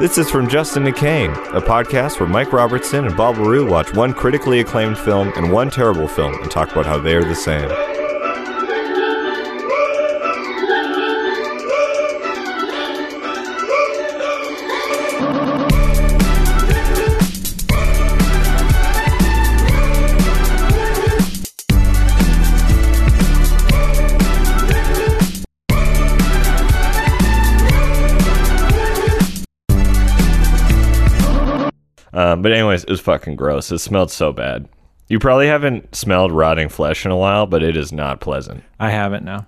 This is from Justin Kane, a podcast where Mike Robertson and Bob LaRue watch one critically acclaimed film and one terrible film and talk about how they are the same. Um, but anyways, it was fucking gross. It smelled so bad. You probably haven't smelled rotting flesh in a while, but it is not pleasant. I haven't now.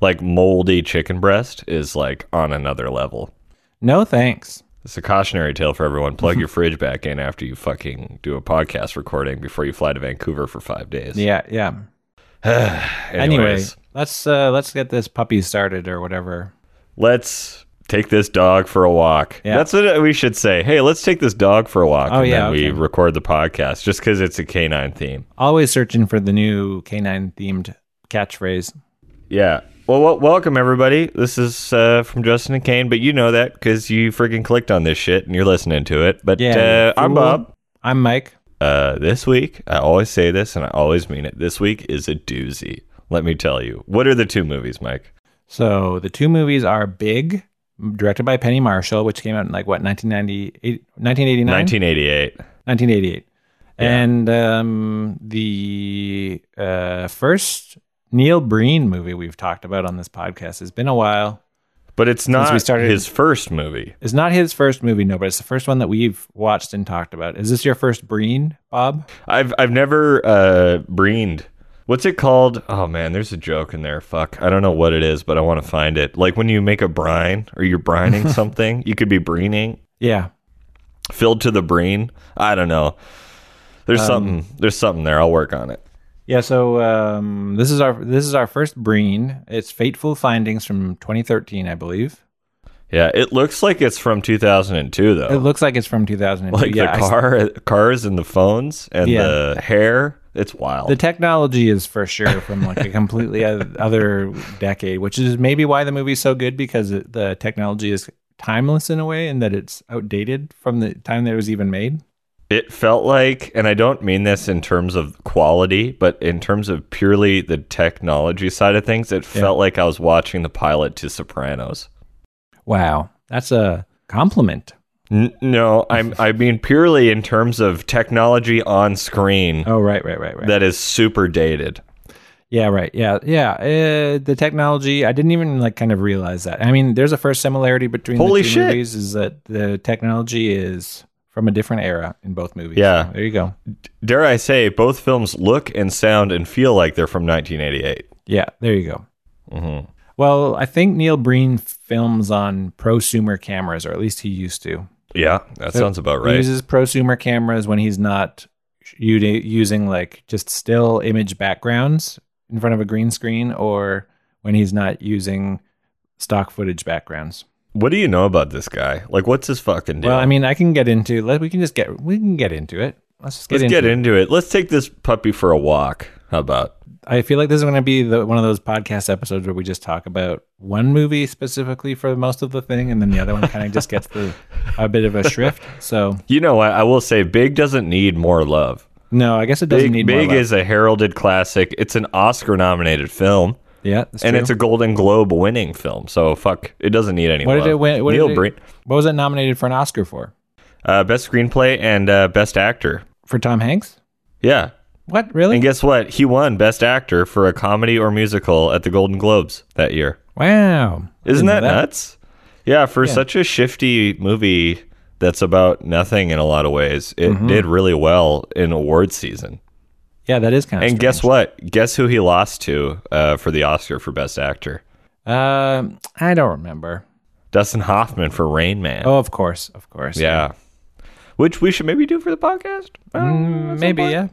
Like moldy chicken breast is like on another level. No thanks. It's a cautionary tale for everyone. Plug your fridge back in after you fucking do a podcast recording before you fly to Vancouver for five days. Yeah, yeah. Anyway, Anyways, let's uh let's get this puppy started or whatever. let's take this dog for a walk. Yeah. That's what we should say. Hey, let's take this dog for a walk. Oh, and yeah, then we okay. record the podcast just because it's a canine theme. Always searching for the new canine themed catchphrase. Yeah. Well, wel- welcome everybody. This is uh, from Justin and Kane, but you know that because you freaking clicked on this shit and you're listening to it. But Yeah, uh, I'm. Bob. I'm Mike. Uh, this week, I always say this and I always mean it. This week is a doozy. Let me tell you. What are the two movies, Mike? So the two movies are Big, directed by Penny Marshall, which came out in like what 1998, 1989, 1988. 1988, and um, the uh, first Neil Breen movie we've talked about on this podcast. It's been a while. But it's not we started- his first movie. It's not his first movie, no, but it's the first one that we've watched and talked about. Is this your first Breen, Bob? I've I've never uh breened. What's it called? Oh man, there's a joke in there. Fuck. I don't know what it is, but I want to find it. Like when you make a brine or you're brining something, you could be breening. Yeah. Filled to the breen. I don't know. There's Um, something there's something there. I'll work on it. Yeah, so um, this is our this is our first Breen. It's Fateful Findings from 2013, I believe. Yeah, it looks like it's from 2002 though. It looks like it's from 2002. like yeah, the car cars and the phones and Yeah. the hair. It's wild. the technology is for sure from like a completely other decade, which is maybe why the movie's so good because it, the technology is timeless in a way and that it's outdated from the time that it was even made. It felt like, and I don't mean this in terms of quality, but in terms of purely the technology side of things, it Yeah. felt like I was watching the pilot to Sopranos. Wow, that's a compliment. N- no, I'm I mean purely in terms of technology on screen Oh, right, right, right, right. that is super dated. Yeah, right. Yeah, yeah. Uh, the technology, I didn't even like kind of realize that. I mean, there's a first similarity between Holy the two shit. movies is that the technology is from a different era in both movies. Yeah. So there you go. Dare I say, both films look and sound and feel like they're from 1988. Yeah, there you go. hmm Well, I think Neil Breen films on prosumer cameras, or at least he used to. Yeah, that So sounds about He right. uses prosumer cameras when he's not using like just still image backgrounds in front of a green screen, or when he's not using stock footage backgrounds. What do you know about this guy? Like, what's his fucking deal? Well, I mean, I can get into. Let we can just get we can get into it. Let's just get Let's into get it. into it. Let's take this puppy for a walk. How about? I feel like this is going to be the, one of those podcast episodes where we just talk about one movie specifically for most of the thing, and then the other one kind of just gets the a bit of a shrift. So You know what? I will say, Big doesn't need more love. no, I guess it doesn't Big, need Big more love. is a heralded classic. It's an Oscar-nominated film, yeah, and true. it's a Golden Globe-winning film. So fuck, it doesn't need any what love. did it win? What, Neil did it, Breen, what was it nominated for an Oscar for? uh, best screenplay and uh, best actor. For Tom Hanks? Yeah, What really? and guess what? He won best actor for a comedy or musical at the Golden Globes that year. wow, Isn't didn't that, nuts? Yeah, for Yeah. such a shifty movie that's about nothing in a lot of ways, it Mm-hmm. did really well in awards season. Yeah, that is kind of. And guess what? Guess who he lost to uh, for the Oscar for Best Actor? Um, I don't remember. Dustin Hoffman for Rain Man. Oh, of course, of course. yeah. Which we should maybe do for the podcast. Uh, Mm, maybe yeah.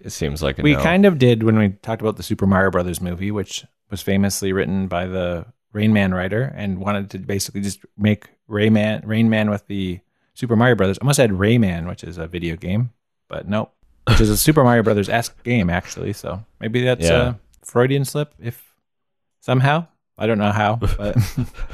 It seems like a We no. kind of did when we talked about the Super Mario Brothers movie, which was famously written by the Rain Man writer and wanted to basically just make Rayman Rain Man with the Super Mario Brothers. I almost said Rayman, which is a video game, but nope, which is a Super Mario Brothers esque game actually. So maybe that's Yeah. a Freudian slip, if somehow I don't know how, but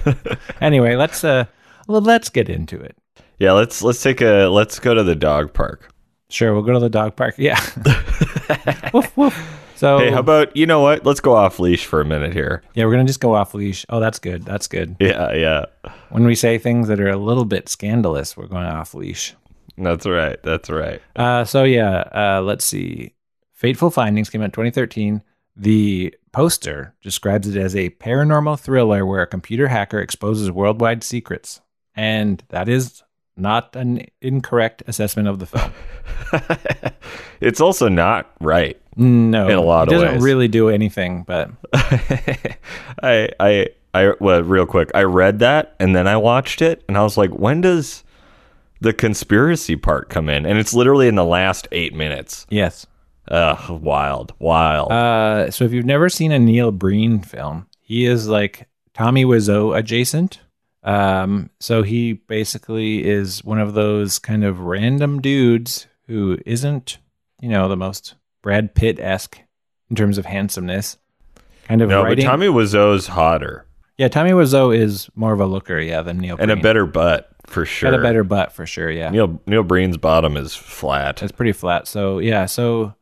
anyway, let's uh Well, let's get into it. Yeah, let's let's take a let's go to the dog park. Sure, we'll go to the dog park. Yeah. woof, woof. So Hey, how about you know what? Let's go off leash for a minute here. yeah, we're gonna just go off leash. Oh, that's good. That's good. Yeah, yeah. When we say things that are a little bit scandalous, we're going off leash. That's right. That's right. Uh, so yeah, uh, let's see. Fateful Findings came out in 2013. The poster describes it as a paranormal thriller where a computer hacker exposes worldwide secrets, and that is not an incorrect assessment of the film. it's also not right. No, In a lot it of doesn't really do anything. But I I I well, real quick. I read that and then I watched it and I was like, when does the conspiracy part come in? And it's literally in the last eight minutes. yes, Ugh, wild, wild. Uh, so if you've never seen a Neil Breen film, he is like Tommy Wiseau adjacent. Um, so he basically is one of those kind of random dudes who isn't, you know, the most Brad Pitt esque in terms of handsomeness. Kind of no, writing. but Tommy Wiseau's hotter yeah, Tommy Wiseau is more of a looker, yeah, than Neil. and a better butt for sure. got a better butt for sure. Yeah, Neil Neil Breen's bottom is flat. It's pretty flat. So yeah, so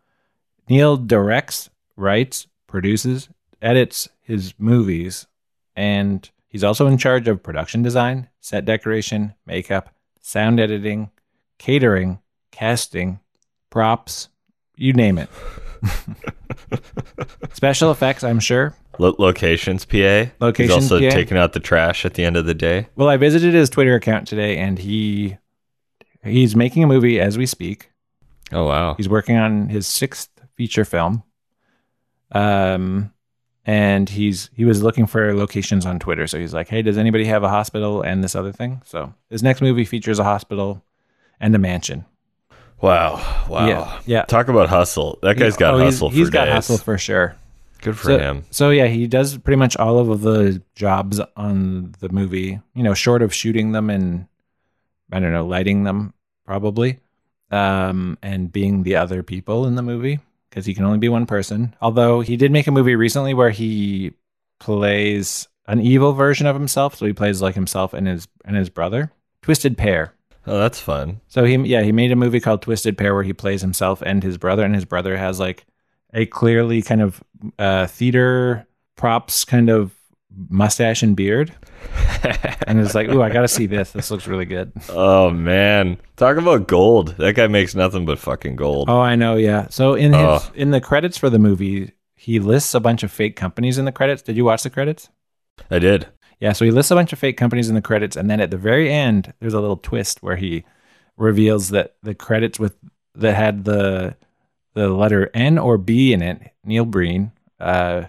Neil directs, writes, produces, edits his movies, and he's also in charge of production design, set decoration, makeup, sound editing, catering, casting, props, you name it. Special effects, I'm sure. Lo- locations, PA. Locations, He's also PA. taking out the trash at the end of the day. Well, I visited his Twitter account today and he he's making a movie as we speak. Oh wow. He's working on his sixth feature film. Um, and he's he was looking for locations on Twitter. So he's like, "Hey, does anybody have a hospital and this other thing?" So his next movie features a hospital and a mansion. Wow. Wow. Yeah, yeah. Talk about hustle. That guy's got Oh, hustle He's for got days. hustle for sure. Good for so, him. So yeah, he does pretty much all of the jobs on the movie. You know, short of shooting them and I don't know, lighting them probably, um, and being the other people in the movie because he can only be one person. Although he did make a movie recently where he plays an evil version of himself, so he plays like himself and his and his brother. Twisted Pair. Oh, that's fun. So he yeah, he made a movie called Twisted Pair where he plays himself and his brother and his brother has like a clearly kind of uh theater props kind of mustache and beard. and it's like, "Ooh, I got to see this. This looks really good." Oh man. Talk about gold. That guy makes nothing but fucking gold. Oh, I know, yeah. So in his Oh. in the credits for the movie, he lists a bunch of fake companies in the credits. Did you watch the credits? I did. Yeah, so he lists a bunch of fake companies in the credits, and then at the very end, there's a little twist where he reveals that the credits with that had the the letter N or B in it, Neil Breen, uh,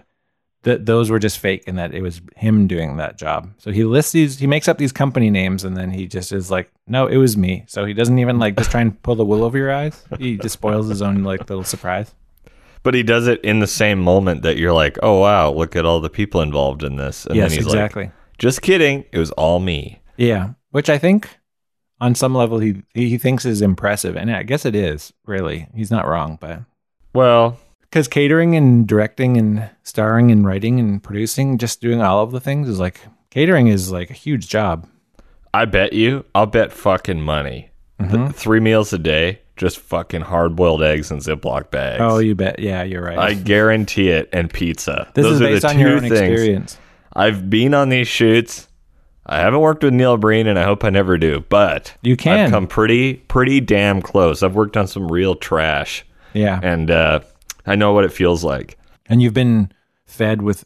that those were just fake, and that it was him doing that job. So he lists these, he makes up these company names, and then he just is like, "No, it was me." So he doesn't even like just try and pull the wool over your eyes. He just spoils his own like little surprise. But he does it in the same moment that you're like, oh wow, look at all the people involved in this. And yes, then he's exactly. like, just kidding. It was all me. Yeah, which I think on some level he he thinks is impressive, and I guess it is. Really, he's not wrong, but Well, because catering and directing and starring and writing and producing, just doing all of the things is like catering is like a huge job. I bet you, I'll bet fucking money. Mm-hmm. Th- three meals a day, just fucking hard boiled eggs and Ziploc bags. Oh, you bet. Yeah, you're right. I guarantee it. And pizza. this Those is are based the on two your own things. experience. I've been on these shoots. I haven't worked with Neil Breen, and I hope I never do. But You can. I've come pretty, pretty damn close. I've worked on some real trash, Yeah, and uh, I know what it feels like. and you've been fed with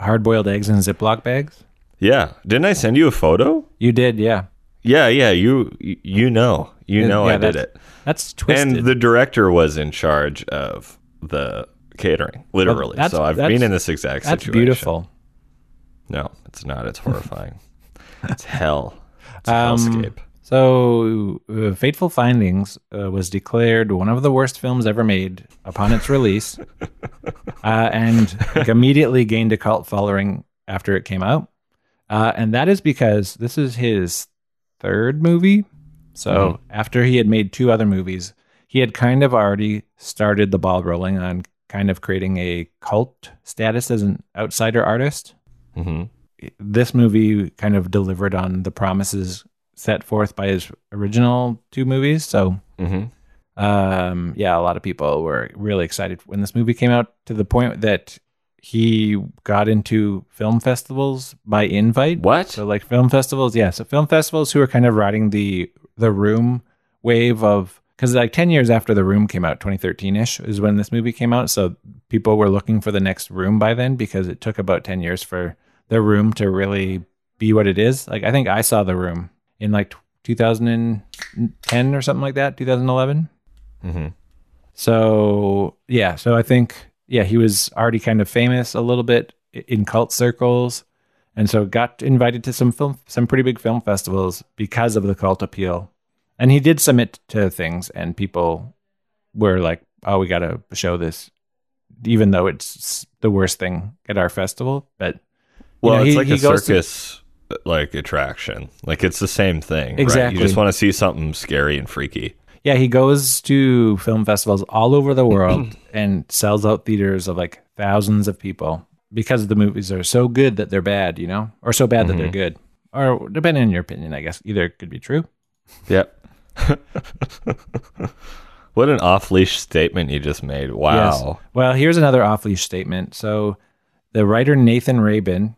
hard boiled eggs in Ziploc bags. Yeah, didn't I send you a photo? You did, yeah. Yeah, yeah. You, you know, you know, Yeah, I did it. That's twisted. And the director was in charge of the catering, literally. that's- so I've been in this exact That's situation. beautiful. No, it's not. It's horrifying. it's hell. It's a Um, hellscape. So, uh, Fateful Findings uh, was declared one of the worst films ever made upon its release, uh, and like, immediately gained a cult following after it came out. Uh, and that is because this is his third movie. So, after he had made two other movies, he had kind of already started the ball rolling on kind of creating a cult status as an outsider artist. hmm this movie kind of delivered on the promises set forth by his original two movies. So, hmm um, yeah, a lot of people were really excited when this movie came out to the point that he got into film festivals by invite. What? So like film festivals, yeah. So film festivals who are kind of riding the the room wave of because like 10 years after the room came out 2013ish is when this movie came out so people were looking for the next room by then because it took about 10 years for the room to really be what it is like i think i saw the room in like 2010 or something like that 2011 hmm so yeah, so I think yeah he was already kind of famous a little bit in cult circles, and so got invited to some film some pretty big film festivals because of the cult appeal, and he did submit to things, and people were like, "Oh, we got to show this," even though it's the worst thing at our festival. But Well, know, it's he- like he a goes to- circus like attraction. Like it's the same thing. Right? Exactly. You just want to see something scary and freaky. Yeah, he goes to film festivals all over the world and sells out theaters of like thousands of people because the movies are so good that they're bad, you know, or so bad that they're mm-hmm. good. Or depending on your opinion, I guess either could be true. Yep. what an off leash statement you just made. Wow. Well, here's another off leash statement. So, the writer Nathan Rabin,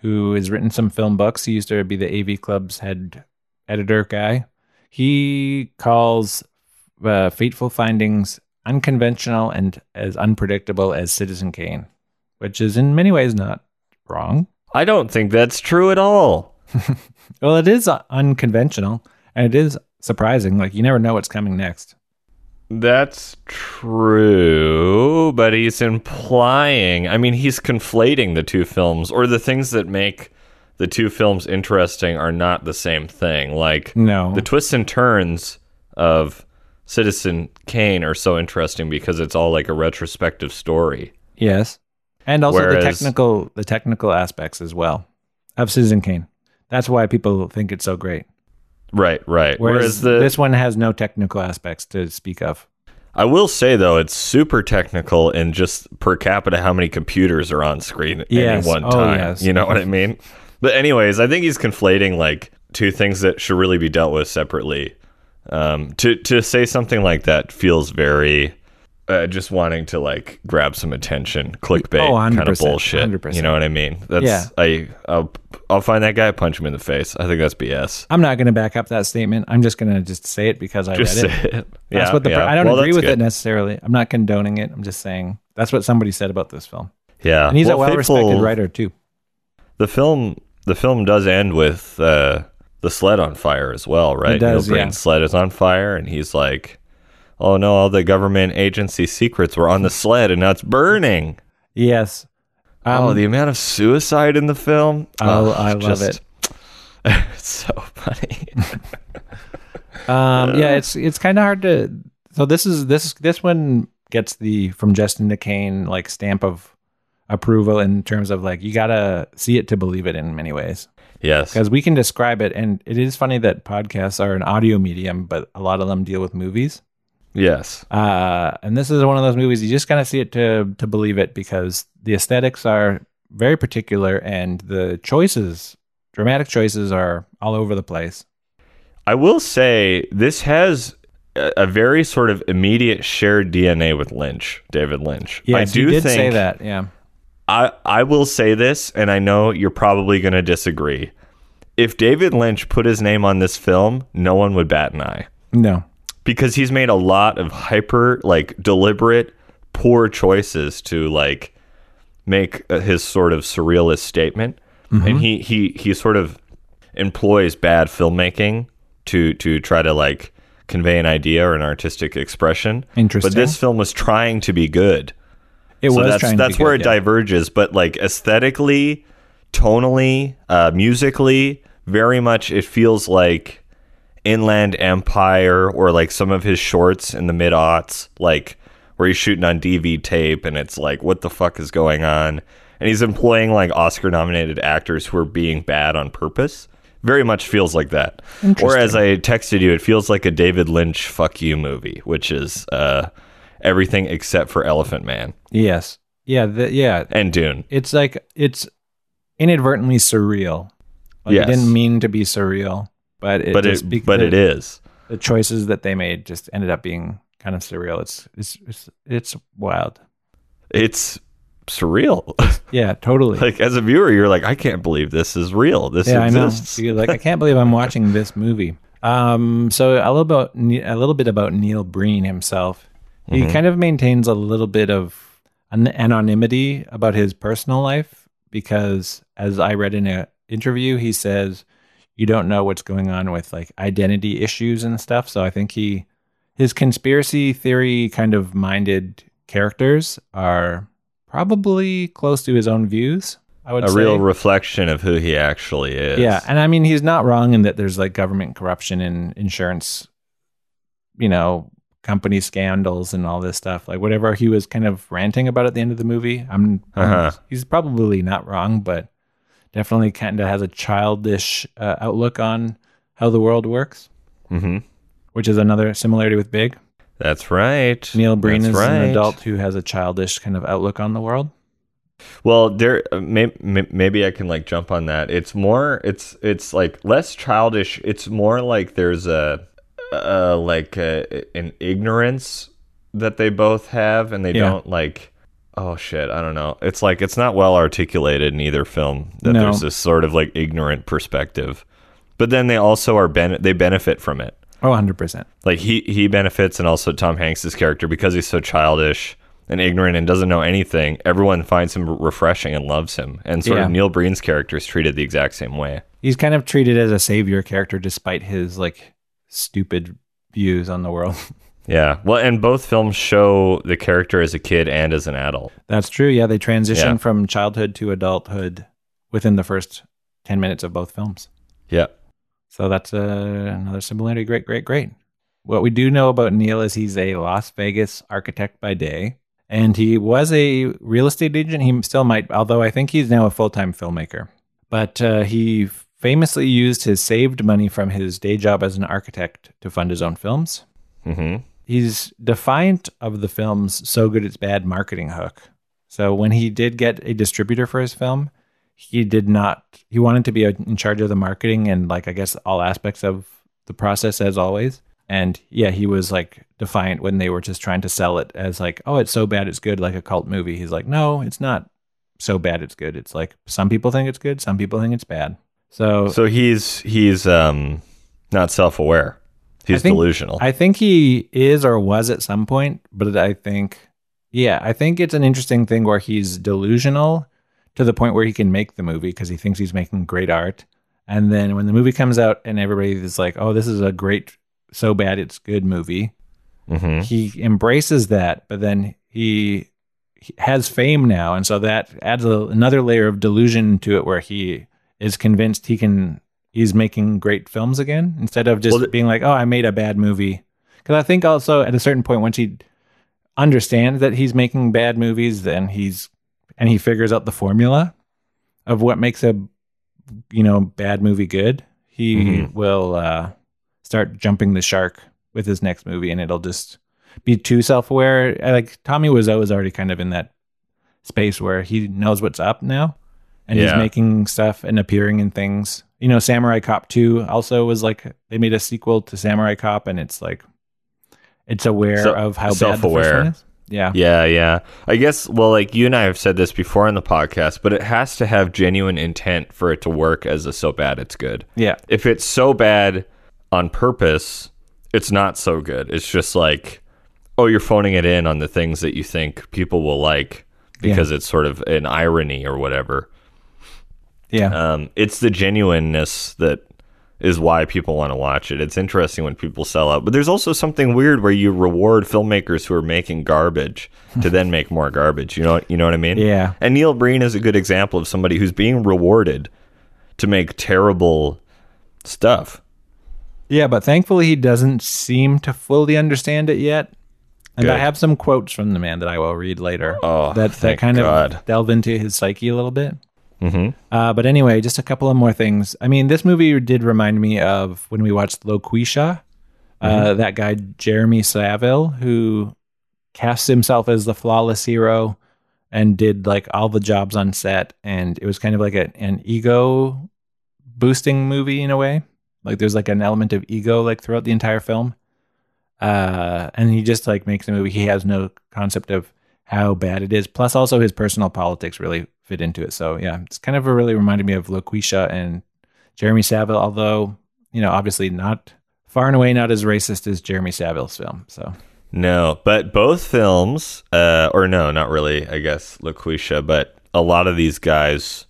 who has written some film books, he used to be the AV Club's head editor guy. He calls uh, Fateful Findings unconventional and as unpredictable as Citizen Kane, which is in many ways not wrong. I don't think that's true at all. Well, it is unconventional and it is surprising. Like, you never know what's coming next. That's true, but he's implying, I mean, he's conflating the two films, or the things that make the two films interesting are not the same thing. Like, No. the twists and turns of Citizen Kane are so interesting because it's all like a retrospective story. Yes, and also the technical the technical aspects as well of Citizen Kane. That's why people think it's so great. Right, right. Whereas, Whereas, the this one has no technical aspects to speak of. I will say though, it's super technical in just per capita how many computers are on screen at Yes. any one Oh, time. yes. You know what I mean? But anyways, I think he's conflating like two things that should really be dealt with separately. Um, to to say something like that feels very uh, just wanting to like grab some attention, clickbait Oh, kind of bullshit. 100%. You know what I mean? That's Yeah. I I'll, I'll find that guy, punch him in the face. I think that's BS. I'm not going to back up that statement. I'm just going to just say it because I Just read it. it. That's yeah, what the yeah. I don't Well, agree with good. it necessarily. I'm not condoning it. I'm just saying that's what somebody said about this film. Yeah, And he's Well, a well-respected writer too. The film the film does end with uh, the sled on fire as well, right? does, Neil Breen's yeah. sled is on fire, and he's like, "Oh no, all the government agency secrets were on the sled, and now it's burning." Yes. Um, oh, the amount of suicide in the film! Oh, Oh, I love just- it's so funny. Um, yeah, it's it's kind of hard to. So this is this this one gets the from Justin to Kane like stamp of approval in terms of like you gotta see it to believe it in many ways yes, because we can describe it and it is funny that podcasts are an audio medium but a lot of them deal with movies yes, uh, and this is one of those movies you just gotta see it to to believe it because the aesthetics are very particular and the choices dramatic choices are all over the place. I will say this has a, a very sort of immediate shared DNA with Lynch, David Lynch. yes I do you did think say that yeah. I, I will say this, and I know you're probably going to disagree. If David Lynch put his name on this film, no one would bat an eye. No because he's made a lot of hyper, like deliberate, poor choices to like make uh, his sort of surrealist statement, and he he he sort of employs bad filmmaking to to try to like convey an idea or an artistic expression. Interesting. But this film was trying to be good It so was that's trying to that's be where good, it yeah. diverges but like aesthetically tonally uh musically very much it feels like inland empire or like some of his shorts in the mid aughts like where he's shooting on dv tape and it's like what the fuck is going on and he's employing like oscar nominated actors who are being bad on purpose very much feels like that or as i texted you it feels like a david lynch fuck you movie which is uh everything except for elephant man Yes. Yeah. The, yeah. and Dune. It's like it's inadvertently surreal. Like Yes. it didn't mean to be surreal, but it but it but the, it is. the choices that they made just ended up being kind of surreal. It's it's it's, it's wild. It's surreal. Yeah, totally. like as a viewer, you're like, I can't believe this is real. This yeah, I know. exists. You're like, I can't believe I'm watching this movie. Um, so a little about a little bit about Neil Breen himself. He Mm-hmm. kind of maintains a little bit of an anonymity about his personal life because, as I read in an interview, he says you don't know what's going on with like identity issues and stuff. So I think he his conspiracy theory kind of minded characters are probably close to his own views. I would say a say. real reflection of who he actually is. Yeah, and I mean he's not wrong in that there's like government corruption and insurance, you know, company scandals and all this stuff. Like whatever he was kind of ranting about at the end of the movie, I'm, I'm- Uh-huh. he's probably not wrong, but definitely kind of has a childish uh, outlook on how the world works, hmm which is another similarity with Big. That's right. Neil Breen That's is an adult who has a childish kind of outlook on the world. Well, there maybe, maybe I can like jump on that. It's more it's it's like less childish. It's more like there's a uh like a, an ignorance that they both have and they Yeah. don't like oh shit, I don't know. It's like it's not well articulated in either film that No. there's this sort of like ignorant perspective. But then they also are ben- they benefit from it. Oh, 100%. Like he he benefits and also Tom Hanks's character because he's so childish and ignorant and doesn't know anything. Everyone finds him refreshing and loves him. And sort Yeah. of Neil Breen's character is treated the exact same way. He's kind of treated as a savior character despite his like stupid views on the world. Yeah. Well, and both films show the character as a kid and as an adult. That's true. Yeah, they transition Yeah. from childhood to adulthood within the first 10 minutes of both films. Yeah. So that's uh, another similarity. Great, great, great. What we do know about Neil is he's a Las Vegas architect by day, and he was a real estate agent. He still might, although I think he's now a full time filmmaker. But uh, he famously used his saved money from his day job as an architect to fund his own films. hmm He's defiant of the film's so good it's bad marketing hook. So when he did get a distributor for his film, he did not he wanted to be in charge of the marketing and like I guess all aspects of the process as always. And yeah, he was like defiant when they were just trying to sell it as like, oh, it's so bad it's good like a cult movie. He's like, "No, it's not so bad it's good. It's like some people think it's good, some people think it's bad." So So he's he's um not self aware. He's think- delusional. I think he is or was at some point, but I think, yeah, I think it's an interesting thing where he's delusional to the point where he can make the movie because he thinks he's making great art. And then when the movie comes out and everybody is like, oh, this is a great, so bad it's good movie, hmm he embraces that, but then he, he has fame now. And so that adds a, another layer of delusion to it where he is convinced he can, he's making great films again instead of just Well, being like, oh, I made a bad movie. Because I think also at a certain point, once he understands that he's making bad movies, then he's, and he figures out the formula of what makes a, you know, bad movie good, he Mhm. will uh, start jumping the shark with his next movie and it'll just be too self-aware like tommy Wiseau is already kind of in that space where he knows what's up now and he's making stuff and appearing in things you know samurai cop 2 also was like they made a sequel to samurai cop and it's like it's aware So- of how bad the self-aware. first one is yeah Yeah, yeah. I guess, well, like you and I have said this before on the podcast, but it has to have genuine intent for it to work as a so bad it's good. yeah If it's so bad on purpose, it's not so good. It's just like, oh, you're phoning it in on the things that you think people will like because it's sort of an irony or whatever. Yeah Um, it's the genuineness that is why people want to watch it. It's interesting when people sell out, but there's also something weird where you reward filmmakers who are making garbage to then make more garbage. You know, you know what I mean? Yeah. And Neil Breen is a good example of somebody who's being rewarded to make terrible stuff. Yeah, but thankfully he doesn't seem to fully understand it yet. And I have some quotes from the man that I will read later. Oh, that that kind God. of delve into his psyche a little bit. Mm-hmm. Uh, but anyway, just a couple of more things. I mean, this movie did remind me of when we watched LaQuisha. Uh, that guy Jeremy Saville, who casts himself as the flawless hero, and did like all the jobs on set. And it was kind of like a, an ego boosting movie in a way. Like there's like an element of ego like throughout the entire film. Uh, and he just like makes a movie. He has no concept of how bad it is. Plus, also his personal politics really fit into it. So yeah, it's kind of a really reminded me of LaQuisha and Jeremy Saville, although you know obviously not far and away not as racist as Jeremy Saville's film. So No, but both films, uh, or no, not really. I guess LaQuisha, but a lot of these guys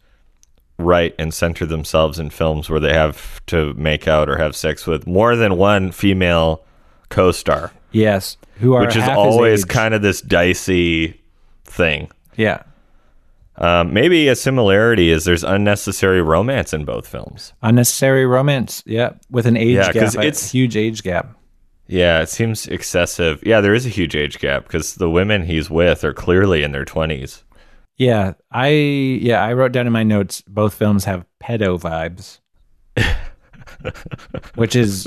write and center themselves in films where they have to make out or have sex with more than one female co-star, yes, who are which is always kind of this dicey thing. yeah Um, maybe a similarity is there's unnecessary romance in both films. unnecessary romance. Yeah, with an age Yeah, gap, it's- huge age gap. Yeah, it seems excessive. Yeah, there is a huge age gap because the women he's with are clearly in their 20s. Yeah, I yeah I wrote down in my notes both films have pedo vibes, which is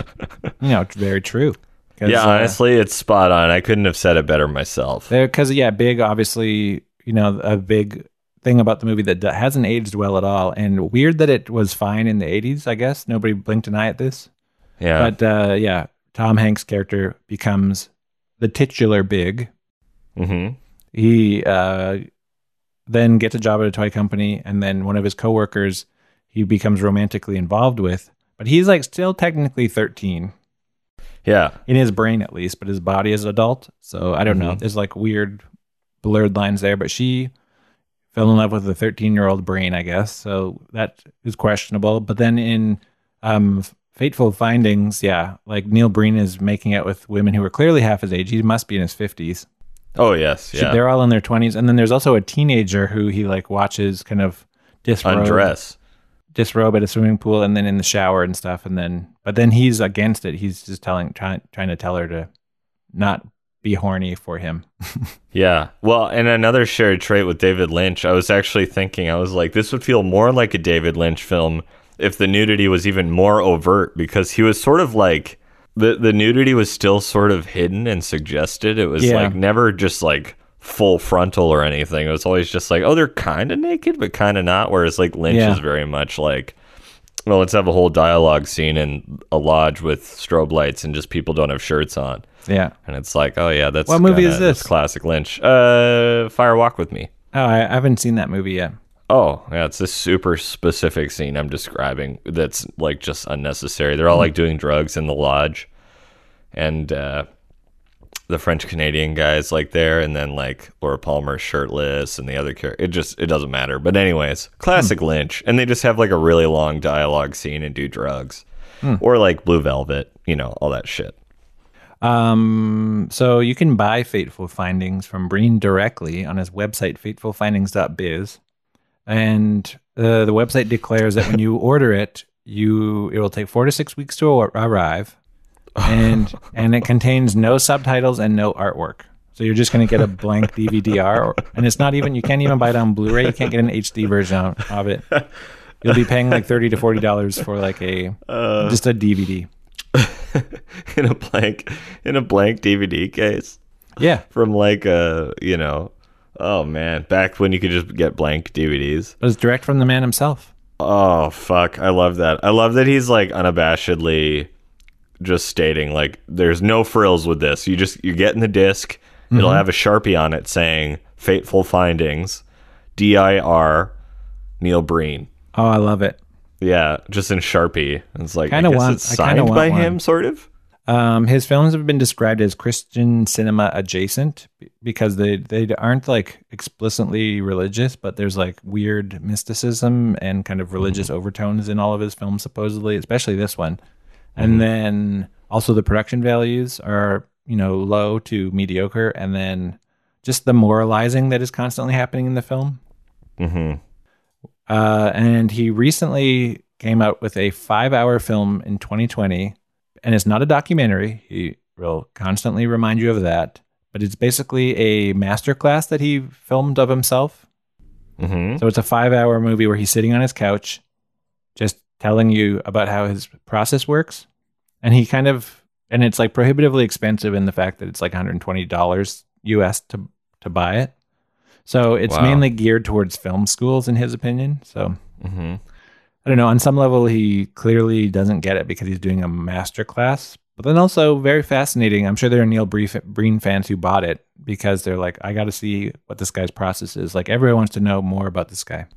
you know very true. Yeah, uh, honestly, it's spot on. I couldn't have said it better myself. because yeah, big obviously you know a big thing about the movie that d- hasn't aged well at all, and weird that it was fine in the '80s. I guess nobody blinked an eye at this, Yeah. but uh, yeah, Tom Hanks' character becomes the titular big. hmm he uh, then gets a job at a toy company and then one of his coworkers he becomes romantically involved with but he's like still technically 13 Yeah. in his brain at least but his body is adult so i don't know Mhm. there's like weird blurred lines there but she fell in love with a 13 year old brain i guess so that is questionable but then in um fateful findings yeah like neil breen is making out with women who are clearly half his age he must be in his 50s Oh, yes. Yeah. They're all in their 20s. And then there's also a teenager who he like watches kind of disrobe, Undress. Disrobe at a swimming pool and then in the shower and stuff. And then, but then he's against it. He's just telling, trying, trying to tell her to not be horny for him. Yeah. Well, and another shared trait with David Lynch, I was actually thinking, I was like, this would feel more like a David Lynch film if the nudity was even more overt because he was sort of like the the nudity was still sort of hidden and suggested. It was Yeah. like never just like full frontal or anything. It was always just like, oh, they're kind of naked, but kind of not. Whereas like Lynch Yeah. is very much like, well, let's have a whole dialogue scene in a lodge with strobe lights and just people don't have shirts on. Yeah. And it's like, oh yeah, that's What movie kinda- is this? classic Lynch. Uh, Fire Walk with Me. Oh, I, I haven't seen that movie yet. Oh yeah, it's this super specific scene I'm describing that's like just unnecessary. They're all like doing drugs in the lodge, and uh, the French Canadian guys like there, and then like Laura Palmer shirtless, and the other character. It just it doesn't matter. But anyways, classic Lynch, and they just have like a really long dialogue scene and do drugs, or like Blue Velvet, you know, all that shit. Um, so you can buy Fateful Findings from Breen directly on his website, fatefulfindings.biz. And uh, the website declares that when you order it, you it will take four to six weeks to arrive, and and it contains no subtitles and no artwork. So you're just going to get a blank DVD-R, or- and it's not even you can't even buy it on Blu-ray. You can't get an HD version of it. You'll be paying like thirty to forty dollars for like a uh. just a DVD. in a blank in a blank DVD case. Yeah, from like a you know oh man back when you could just get blank dvds it was direct from the man himself. oh fuck i love that i love that he's like unabashedly just stating like there's no frills with this. You just you're getting the disc. It'll have a sharpie on it saying fateful findings dir neil breen. Oh, I love it. yeah just in sharpie. It's like I guess want- it's signed by one. him sort of? Um, his films have been described as Christian cinema adjacent because they they aren't like explicitly religious, but there's like weird mysticism and kind of religious overtones in all of his films, supposedly, especially this one. And then also the production values are you know low to mediocre, and then just the moralizing that is constantly happening in the film. hmm Uh, and he recently came out with a five hour film in 2020. And it's not a documentary. He will constantly remind you of that. But it's basically a masterclass that he filmed of himself. hmm So it's a five hour movie where he's sitting on his couch, just telling you about how his process works. And he kind of, and it's like prohibitively expensive in the fact that it's like $120 US to, to buy it. So it's Wow. mainly geared towards film schools, in his opinion. So hmm I don't know. On some level, he clearly doesn't get it because he's doing a master class. But then also very fascinating. I'm sure there are Neil Brief- Breen fans who bought it because they're like, I got to see what this guy's process is. Like everyone wants to know more about this guy.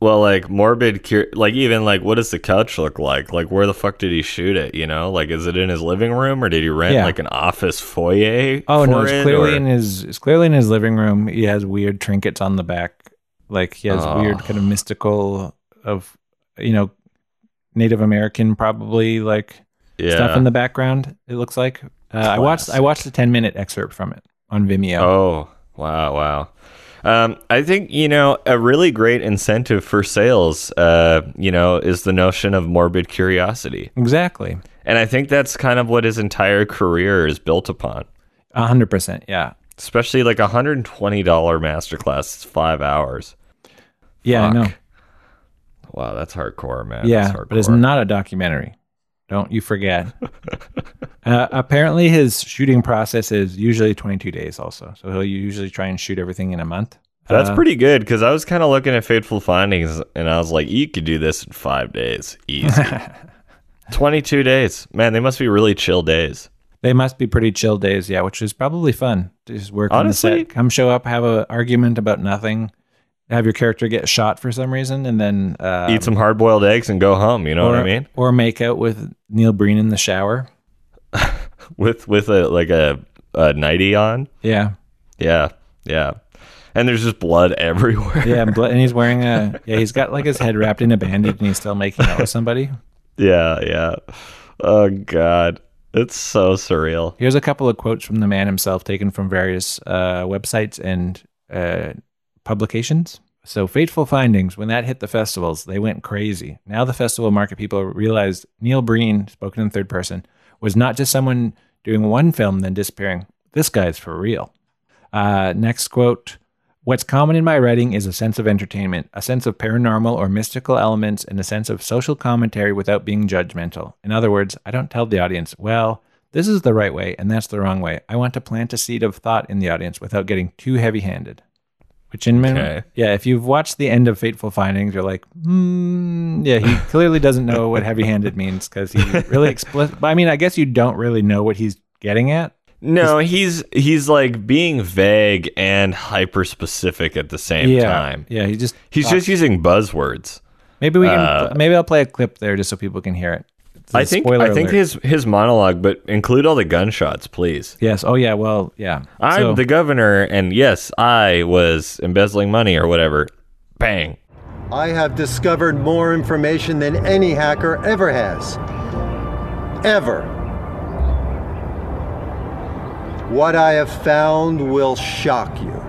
Well, like morbid, cur- like even like what does the couch look like? Like where the fuck did he shoot it? You know, like is it in his living room or did he rent Yeah. like an office foyer? Oh no, for it's it, clearly or- in his it's clearly in his living room. He has weird trinkets on the back. Like he has Oh. weird kind of mystical of you know Native American probably like yeah. stuff in the background. It looks like. Uh, I watched I Classic. watched a ten minute excerpt from it on Vimeo. Oh, wow, wow. Um, I think you know a really great incentive for sales. Uh, you know, is the notion of morbid curiosity, Exactly, and I think that's kind of what his entire career is built upon. a hundred percent. Yeah, Especially like a hundred and twenty dollar masterclass, it's five hours. yeah, I know. Wow, that's hardcore, man. Yeah, that's but it's not a documentary. Don't you forget. uh, apparently, his shooting process is usually 22 days, also. So he'll usually try and shoot everything in a month. That's Uh, pretty good because I was kind of looking at Fateful Findings and I was like, you could do this in five days, easy. 22 days. Man, they must be really chill days. They must be pretty chill days, yeah, which is probably fun. to Just work on the Honestly- set, come show up, have an argument about nothing, have your character get shot for some reason, and then uh, Eat some hard boiled eggs and go home. You know or, what I mean? Or make out with Neil Breen in the shower. With with a like a, a nightie on. Yeah, Yeah, yeah. And there's just blood everywhere. yeah, and and he's wearing a yeah, he's got like his head wrapped in a bandage, and he's still making out with somebody. yeah, yeah. Oh god, it's so surreal. Here's a couple of quotes from the man himself, taken from various uh, websites and uh, publications. So, fateful findings. When that hit the festivals, they went crazy. Now, the festival market people realized Neil Breen, spoken in third person, was not just someone doing one film then disappearing. This guy's for real. Uh, next quote. What's common in my writing is a sense of entertainment, a sense of paranormal or mystical elements, and a sense of social commentary without being judgmental. In other words, I don't tell the audience, well, this is the right way and that's the wrong way. I want to plant a seed of thought in the audience without getting too heavy handed. Which in Okay. yeah, if you've watched the end of Fateful Findings, you're like, hmm, yeah, he clearly doesn't know what heavy handed means because he really explicit. I mean, I guess you don't really know what he's getting at. No, he's he's like being vague and hyper specific at the same yeah, time. yeah, he just He's just using buzzwords. maybe we can uh, maybe I'll play a clip there just so people can hear it. It's a I think spoiler I think his his monologue, but include all the gunshots, please. yes. Oh yeah. Well, yeah. I'm So- the governor, and yes, I was embezzling money or whatever. Bang. I have discovered more information than any hacker ever has. Ever. What I have found will shock you.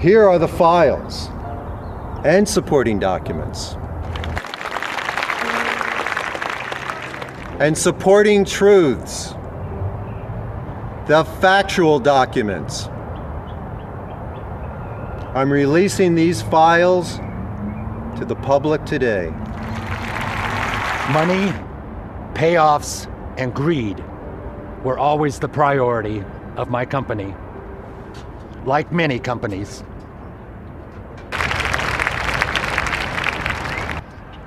Here are the files and supporting documents. and supporting truths, the factual documents. I'm releasing these files to the public today. Money, payoffs, and greed were always the priority of my company. Like many companies.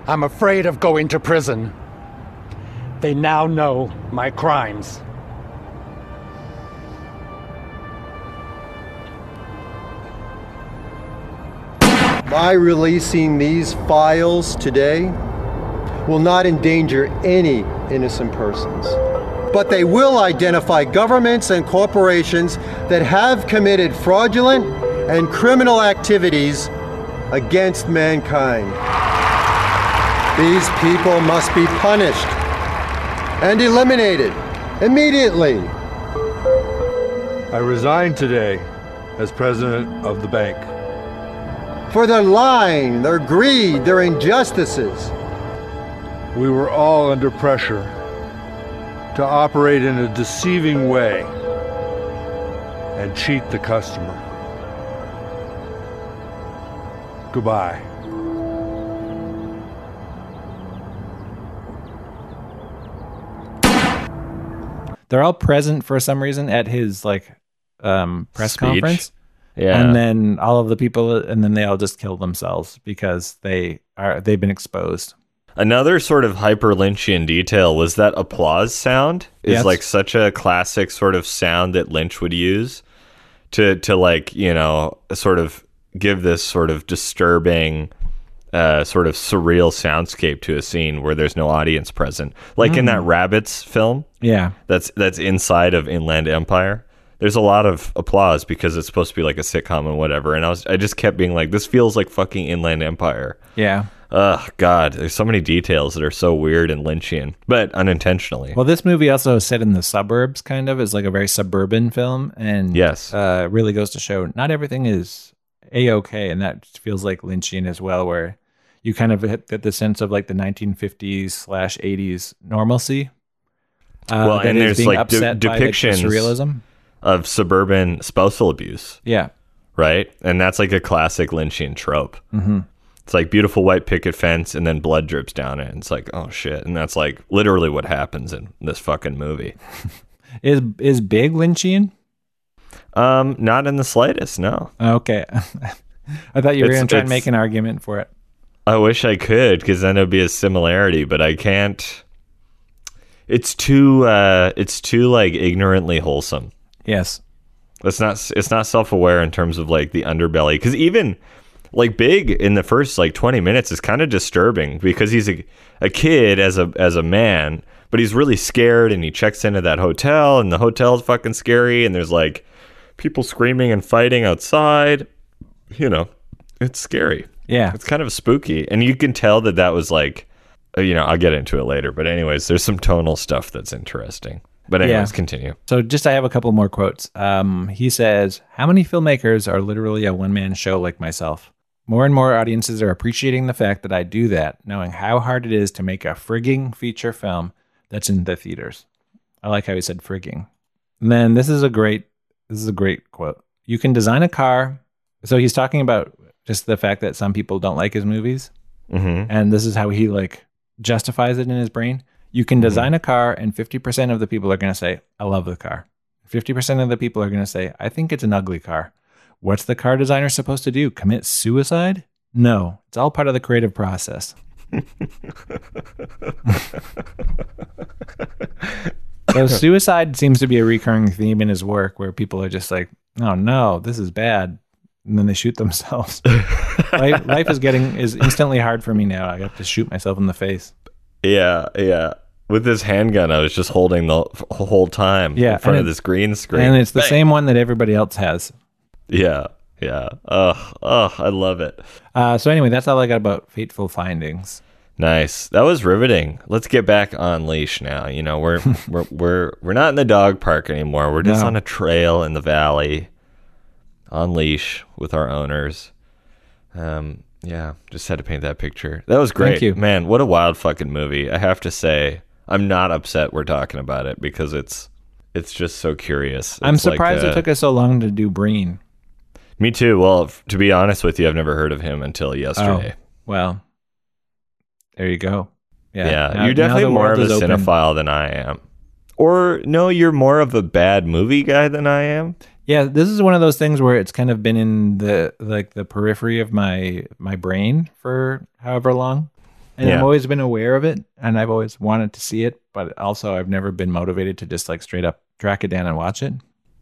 I'm afraid of going to prison. They now know my crimes. My releasing these files today will not endanger any innocent persons, but they will identify governments and corporations that have committed fraudulent and criminal activities against mankind. These people must be punished and eliminated immediately. I resign today as president of the bank. for their lying, their greed, their injustices. We were all under pressure to operate in a deceiving way and cheat the customer. Goodbye. They're all present for some reason at his like um, press Speech. conference. Yeah. And then all of the people and then they all just kill themselves because they are they've been exposed. Another sort of hyper Lynchian detail was that applause sound is Yes. like such a classic sort of sound that Lynch would use to to like, you know, sort of give this sort of disturbing uh, sort of surreal soundscape to a scene where there's no audience present. Like in that Rabbits film Yeah. that's that's inside of Inland Empire. There's a lot of applause because it's supposed to be like a sitcom and whatever. And I was I just kept being like, this feels like fucking Inland Empire. Yeah. Ugh, God, there's so many details that are so weird and Lynchian, but unintentionally. Well, this movie also is set in the suburbs, kind of. is like a very suburban film, and Yes. uh, really goes to show not everything is a okay, and that feels like Lynchian as well, where you kind of get the sense of like the 1950s slash 80s normalcy. Uh, Well, and there's, like, de- upset by, like, surrealism. of suburban spousal abuse, Yeah, right? And that's like a classic Lynchian trope. Mm-hmm. It's like beautiful white picket fence and then blood drips down it. And it's like, oh shit. And that's like literally what happens in this fucking movie. is is big Lynchian? Um, not in the slightest, no. Okay, I thought you were going to try and make an argument for it. I wish I could because then it'd be a similarity, but I can't. It's too. uh It's too like ignorantly wholesome. Yes, It's not. It's not self aware in terms of like the underbelly. Because even like Big in the first like twenty minutes is kind of disturbing because he's a a kid as a as a man, but he's really scared and he checks into that hotel and the hotel's fucking scary and there's like people screaming and fighting outside. You know, it's scary. yeah, It's kind of spooky, and you can tell that that was like, uh, you know, I'll get into it later. But anyways, there's some tonal stuff that's interesting. But anyways, Yeah. continue. So just I have a couple more quotes. Um, he says, "How many filmmakers are literally a one-man show like myself? More and more audiences are appreciating the fact that I do that, knowing how hard it is to make a frigging feature film that's in the theaters." I like how he said frigging. And then this is a great this is a great quote. You can design a car. So he's talking about just the fact that some people don't like his movies hmm and this is how he like justifies it in his brain. You can design a car, and fifty percent of the people are going to say, "I love the car." Fifty percent of the people are going to say, "I think it's an ugly car." What's the car designer supposed to do? Commit suicide? No, it's all part of the creative process. so suicide seems to be a recurring theme in his work, where people are just like, "Oh no, this is bad," and then they shoot themselves. life, life is getting is instantly hard for me now. I have to shoot myself in the face. Yeah, yeah. With this handgun, I was just holding the whole time Yeah, in front of this green screen. And it's the Bang. same one that everybody else has. Yeah, yeah. Ugh, ugh, I love it. Uh, so anyway, that's all I got about Fateful Findings. Nice. That was riveting. Let's get back on leash now. You know, we're we're we're we're not in the dog park anymore. We're just No. on a trail in the valley, on leash with our owners. Um, yeah, just had to paint that picture. That was great, Thank you. man. What a wild fucking movie. I have to say, I'm not upset we're talking about it because it's it's just so curious. I'm It's like, surprised uh, it took us so long to do Breen. Me too. Well, f- to be honest with you, I've never heard of him until yesterday. Well, there you go. Yeah, Yeah, now- you're definitely more of a open. cinephile than I am. Or no, you're more of a bad movie guy than I am. Yeah, this is one of those things where it's kind of been in the like the periphery of my my brain for however long. And Yeah. I've always been aware of it and I've always wanted to see it, but also I've never been motivated to just like straight up track it down and watch it.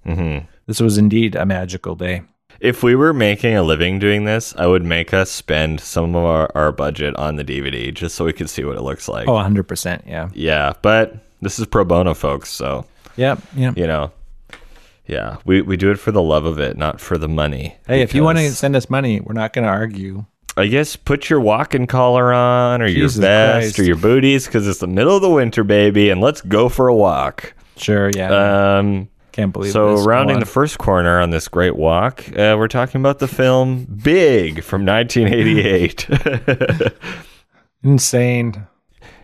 hmm This was indeed a magical day. If we were making a living doing this, I would make us spend some of our, our budget on the DVD just so we could see what it looks like. Oh, 100%. Yeah. Yeah, but this is pro bono, folks. So Yep. Yep. you know, yeah, we we do it for the love of it, not for the money. Hey, if you want to send us money, we're not going to argue. I guess put your walking collar on or Jesus your vest Christ. or your booties because it's the middle of the winter, baby, and let's go for a walk. Sure. Yeah. Um, Can't believe so. Rounding on. the first corner on this great walk, uh, we're talking about the film Big from 1988. Insane.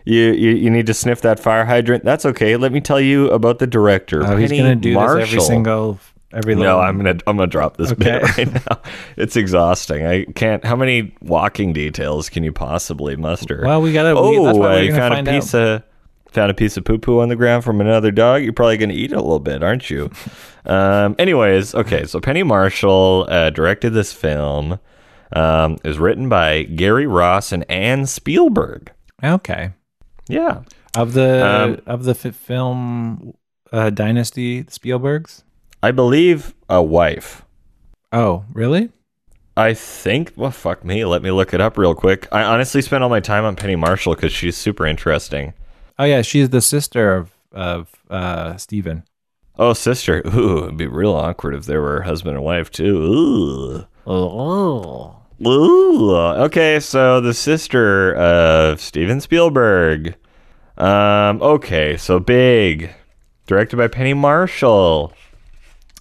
you, you you need to sniff that fire hydrant. That's okay. Let me tell you about the director. Oh, he's going to do Marshall. this every single, every No. I'm gonna I'm gonna drop this bit right now. It's exhausting. I can't. How many walking details can you possibly muster? Well, we gotta- we- Oh, we're I found find a piece of found a piece of poo poo on the ground from another dog, you're probably going to eat it a little bit, aren't you? um, anyways, okay, so Penny Marshall uh, directed this film. Um, it was written by Gary Ross and Anne Spielberg. Okay. Yeah. Of the Um, of the fi- film uh, dynasty Spielbergs. I believe a wife. Oh, really? I think, well, fuck me. Let me look it up real quick. I honestly spent all my time on Penny Marshall because she's super interesting. Oh yeah, she's the sister of of uh, Stephen. Oh, sister. Ooh, it'd be real awkward if they were husband and wife, too. Ooh. Ooh. Ooh. Okay, so the sister of Steven Spielberg. Um, okay, so big. Directed by Penny Marshall.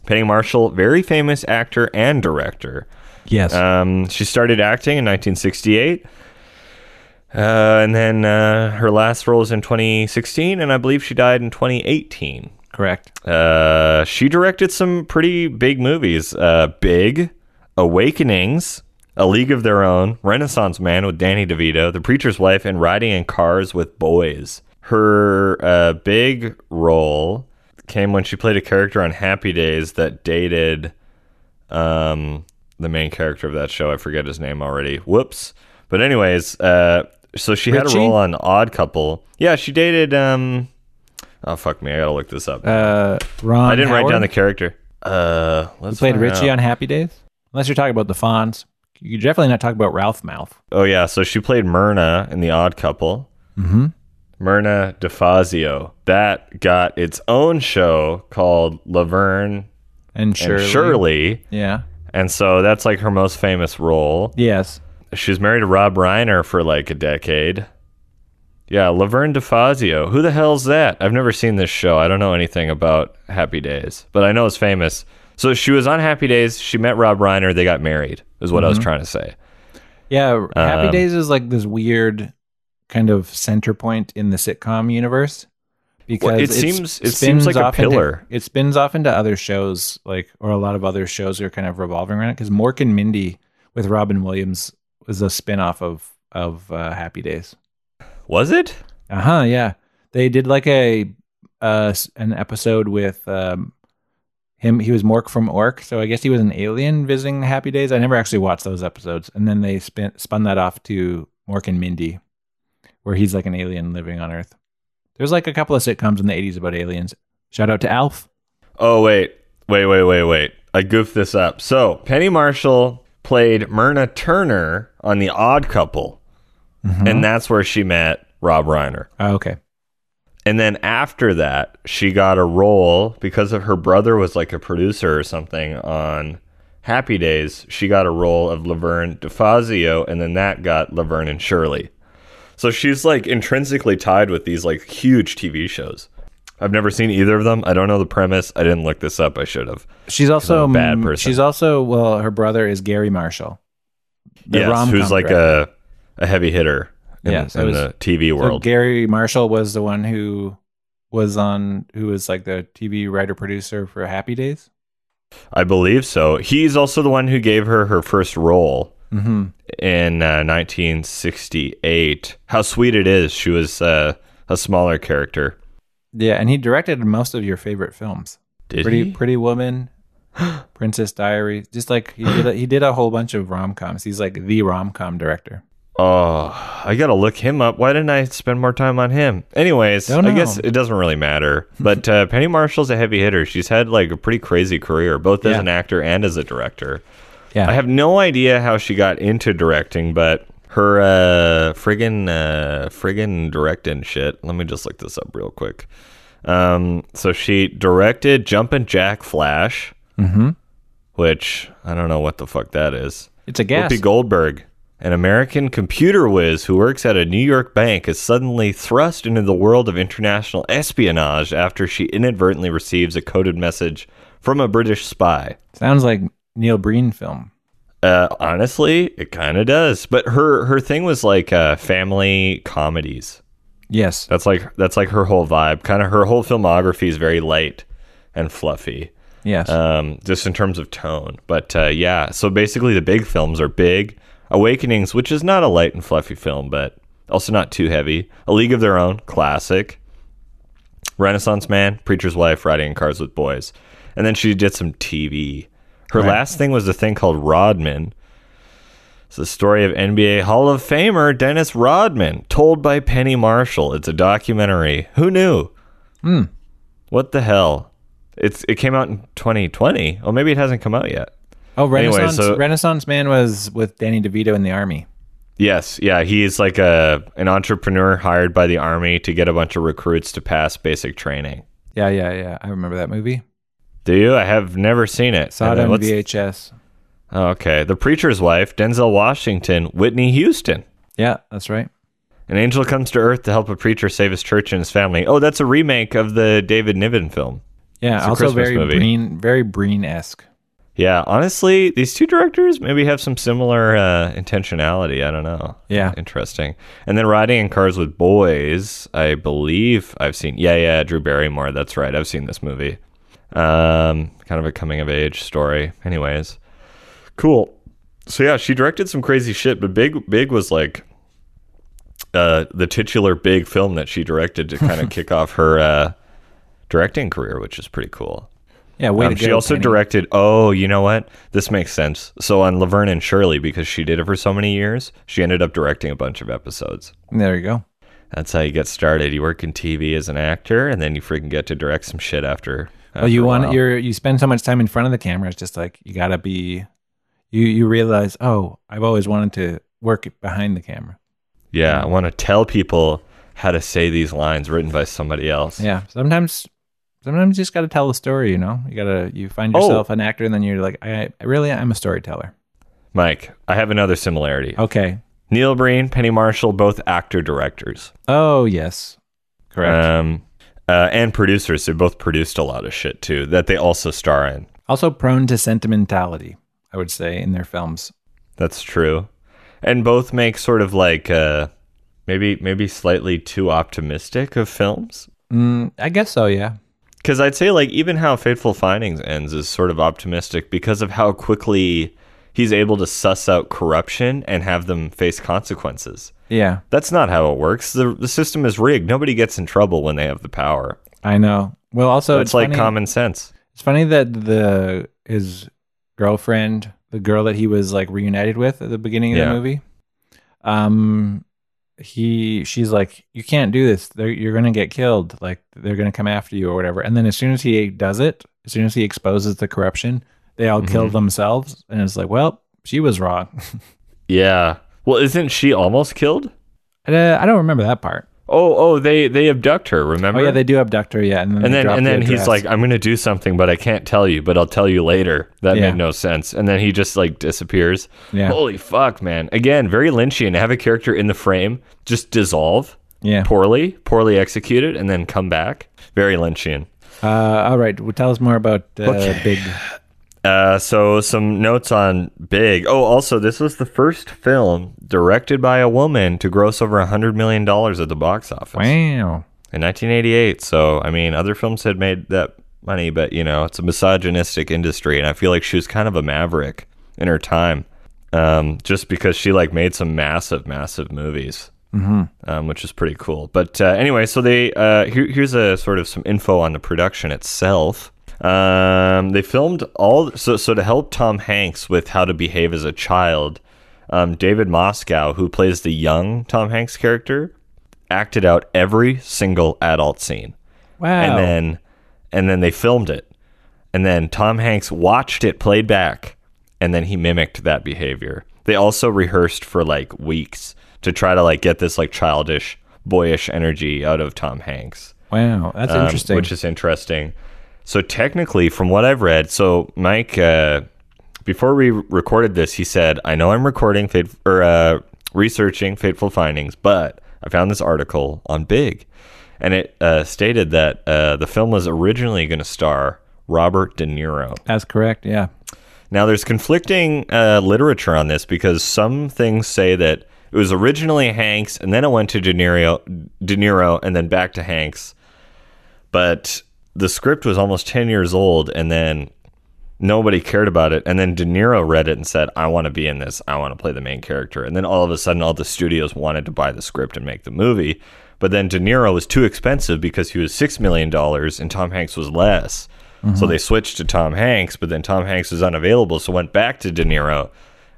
Penny Marshall, very famous actor and director. Yes. Um, she started acting in 1968. Uh, and then uh, her last role was in 2016, and I believe she died in 2018. Correct. Uh, she directed some pretty big movies. Uh, Big, Awakenings, A League of Their Own, Renaissance Man with Danny DeVito, The Preacher's Wife, and Riding in Cars with Boys. Her uh, big role came when she played a character on Happy Days that dated um, the main character of that show. I forget his name already. Whoops. But anyways, uh, so she had a role on Odd Couple. Yeah, she dated. Um, oh fuck me, I gotta look this up. Uh, Ron. I didn't write down the character. Uh, let's played Richie out. on Happy Days. Unless you're talking about the Fonz, you're definitely not talking about Ralph Malph. Oh yeah, so she played Myrna in The Odd Couple. Mm-hmm. Myrna DeFazio. That got its own show called Laverne And Shirley. and Shirley, Yeah. and so that's like her most famous role. Yes. She was married to Rob Reiner for like a decade. Yeah, Laverne DeFazio. Who the hell's that? I've never seen this show. I don't know anything about Happy Days, but I know it's famous. So she was on Happy Days. She met Rob Reiner. They got married. Is what I was trying to say. Yeah. Happy Um, Days is like this weird kind of center point in the sitcom universe. Because Well, it seems- it seems like a off into- pillar. it spins off into other shows, like or a lot of other shows are kind of revolving around it. Because Mork and Mindy with Robin Williams was a spin off of of uh, Happy Days. Was it? Uh huh. Yeah, they did like a uh an episode with um him. He was Mork from Ork, so I guess he was an alien visiting Happy Days. I never actually watched those episodes, and then they spin spun that off to Mork and Mindy, where he's like an alien living on Earth. There's like a couple of sitcoms in the '80s about aliens. Shout out to Alf. Oh wait, wait, wait, wait, wait. I goofed this up. So Penny Marshall played Myrna Turner on The Odd Couple, mm-hmm. and that's where she met Rob Reiner. Oh, okay. And then after that, she got a role because of her brother was like a producer or something on Happy Days. She got a role of Laverne DeFazio, and then that got Laverne and Shirley. So she's like intrinsically tied with these like huge TV shows. I've never seen either of them. I don't know the premise. I didn't look this up. I should have. She's also a bad mm, person. She's also well, her brother is Garry Marshall. The yes, who's like director. a a heavy hitter in, Yeah, so in was- the TV So world. Garry Marshall was the one who was on who was like the TV writer producer for Happy Days. I believe so. He's also the one who gave her her first role Mm-hmm. in uh, 1968. How sweet it is. She was uh, a smaller character. Yeah, and he directed most of your favorite films. Did Pretty he? Pretty Woman, Princess Diary. Just like he did, a, he did a whole bunch of rom coms. He's like the rom com director. Oh, I gotta look him up. Why didn't I spend more time on him? Anyways, I guess it doesn't really matter. But uh, Penny Marshall's a heavy hitter. She's had like a pretty crazy career, both as Yeah. an actor and as a director. Yeah, I have no idea how she got into directing, but her uh, friggin' uh, friggin' directing shit. Let me just look this up real quick. Um, so she directed Jumpin' Jack Flash, mm-hmm. which I don't know what the fuck that is. It's a gas. Whoopi Goldberg, an American computer whiz who works at a New York bank, is suddenly thrust into the world of international espionage after she inadvertently receives a coded message from a British spy. Sounds like Neil Breen film. Uh, honestly, it kind of does. But her her thing was like uh, family comedies. Yes. That's like that's like her whole vibe. Kind of her whole filmography is very light and fluffy, Yes. um, just in terms of tone. But uh, yeah, so basically the big films are big. Awakenings, which is not a light and fluffy film, but also not too heavy. A League of Their Own, classic. Renaissance Man, Preacher's Wife, Riding in Cars with Boys. And then she did some TV. Her Right. last thing was a thing called Rodman. It's the story of NBA Hall of Famer Dennis Rodman, told by Penny Marshall. It's a documentary. Who knew? Hmm. What the hell? It's it came out in 2020. Oh, maybe it hasn't come out yet. Oh, Anyway, Renaissance so- Renaissance Man was with Danny DeVito in the army. Yes, yeah, he's like a an entrepreneur hired by the army to get a bunch of recruits to pass basic training. Yeah, yeah, yeah. I remember that movie. Do you? I have never seen it. Saw it on VHS. Okay, The Preacher's Wife, Denzel Washington, Whitney Houston. Yeah, that's right. An angel comes to earth to help a preacher save his church and his family. Oh, that's a remake of the David Niven film. Yeah, also Christmas very movie. Breen, very Breen esque. Yeah, honestly, these two directors maybe have some similar uh, intentionality. I don't know. Yeah. interesting. And then riding in cars with boys, I believe I've seen. Yeah, yeah, Drew Barrymore. That's right. I've seen this movie. Um, kind of a coming of age story. Anyways, cool. So yeah, she directed some crazy shit, but Big Big was like uh, the titular big film that she directed to kind of kick off her uh, directing career, which is pretty cool. Yeah, way Um, she go, also Penny. directed. Oh, you know what? This makes sense. So on Laverne and Shirley, because she did it for so many years, she ended up directing a bunch of episodes. There you go. That's how you get started. You work in TV as an actor, and then you freaking get to direct some shit after. Well, Oh, you want you're you spend so much time in front of the camera. It's just like you gotta be. You you realize, oh, I've always wanted to work behind the camera. Yeah, I want to tell people how to say these lines written by somebody else. Yeah, sometimes sometimes you just gotta tell the story. You know, you gotta you find Oh. yourself an actor, and then you're like, I, I really I'm a storyteller. Mike, I have another similarity. Okay. Neil Breen, Penny Marshall, both actor directors. Oh yes, correct. Um, uh, and producers. They both produced a lot of shit too that they also star in. also prone to sentimentality, I would say, in their films. That's true. And both make sort of like uh maybe maybe slightly too optimistic of films. Mm, I guess so. Yeah. Cuz I'd say like even how Fateful Findings ends is sort of optimistic because of how quickly he's able to suss out corruption and have them face consequences. Yeah. That's not how it works. The the system is rigged. Nobody gets in trouble when they have the power. I know. Well, also it's it's like funny- common sense. It's funny that the his girlfriend, the girl that he was like reunited with at the beginning of Yeah. the movie, um, he she's like, you can't do this. They're, you're gonna get killed. Like they're gonna come after you or whatever. And then as soon as he does it, as soon as he exposes the corruption, they all kill themselves. And it's like, well, she was wrong. Yeah. Well, isn't she almost killed? uh, I don't remember that part. Oh, oh, they they abduct her, remember? Oh yeah, they do abduct her. Yeah, and then and then and the then he's like i'm gonna do something but i can't tell you but i'll tell you later that Yeah. made no sense and then he just like disappears Yeah. holy fuck man again very lynchian have a character in the frame just dissolve yeah. poorly poorly executed and then come back very lynchian Uh, all right. Well, tell us more about uh, Okay. Big. Uh, so some notes on big oh also this was the first film directed by a woman to gross over a hundred million dollars at the box office Wow. in 1988. So, I mean, other films had made that money, but you know, it's a misogynistic industry, and I feel like she was kind of a maverick in her time, um, just because she like made some massive, massive movies, mm-hmm. um, which is pretty cool. But uh, anyway, so they uh, here, here's a sort of some info on the production itself. Um, they filmed all so so to help Tom Hanks with how to behave as a child. Um, David Moscow, who plays the young Tom Hanks character, acted out every single adult scene Wow. and then and then they filmed it and then tom hanks watched it played back and then he mimicked that behavior they also rehearsed for like weeks to try to like get this like childish boyish energy out of tom hanks wow, that's um, interesting. which is interesting so technically from what i've read so mike uh, before we recorded this he said i know i'm recording fate or uh, researching fateful findings but i found this article on big and it uh, stated that uh, the film was originally going to star robert de niro That's correct. Yeah. now, there's conflicting uh, literature on this because some things say that it was originally Hanks and then it went to De Niro, De Niro and then back to Hanks. But the script was almost 10 years old and then nobody cared about it. And then De Niro read it and said, I want to be in this. I want to play the main character. And then all of a sudden, all the studios wanted to buy the script and make the movie. But then De Niro was too expensive because he was $6 million and Tom Hanks was less. So mm-hmm. they switched to Tom Hanks, but then Tom Hanks was unavailable, so went back to De Niro.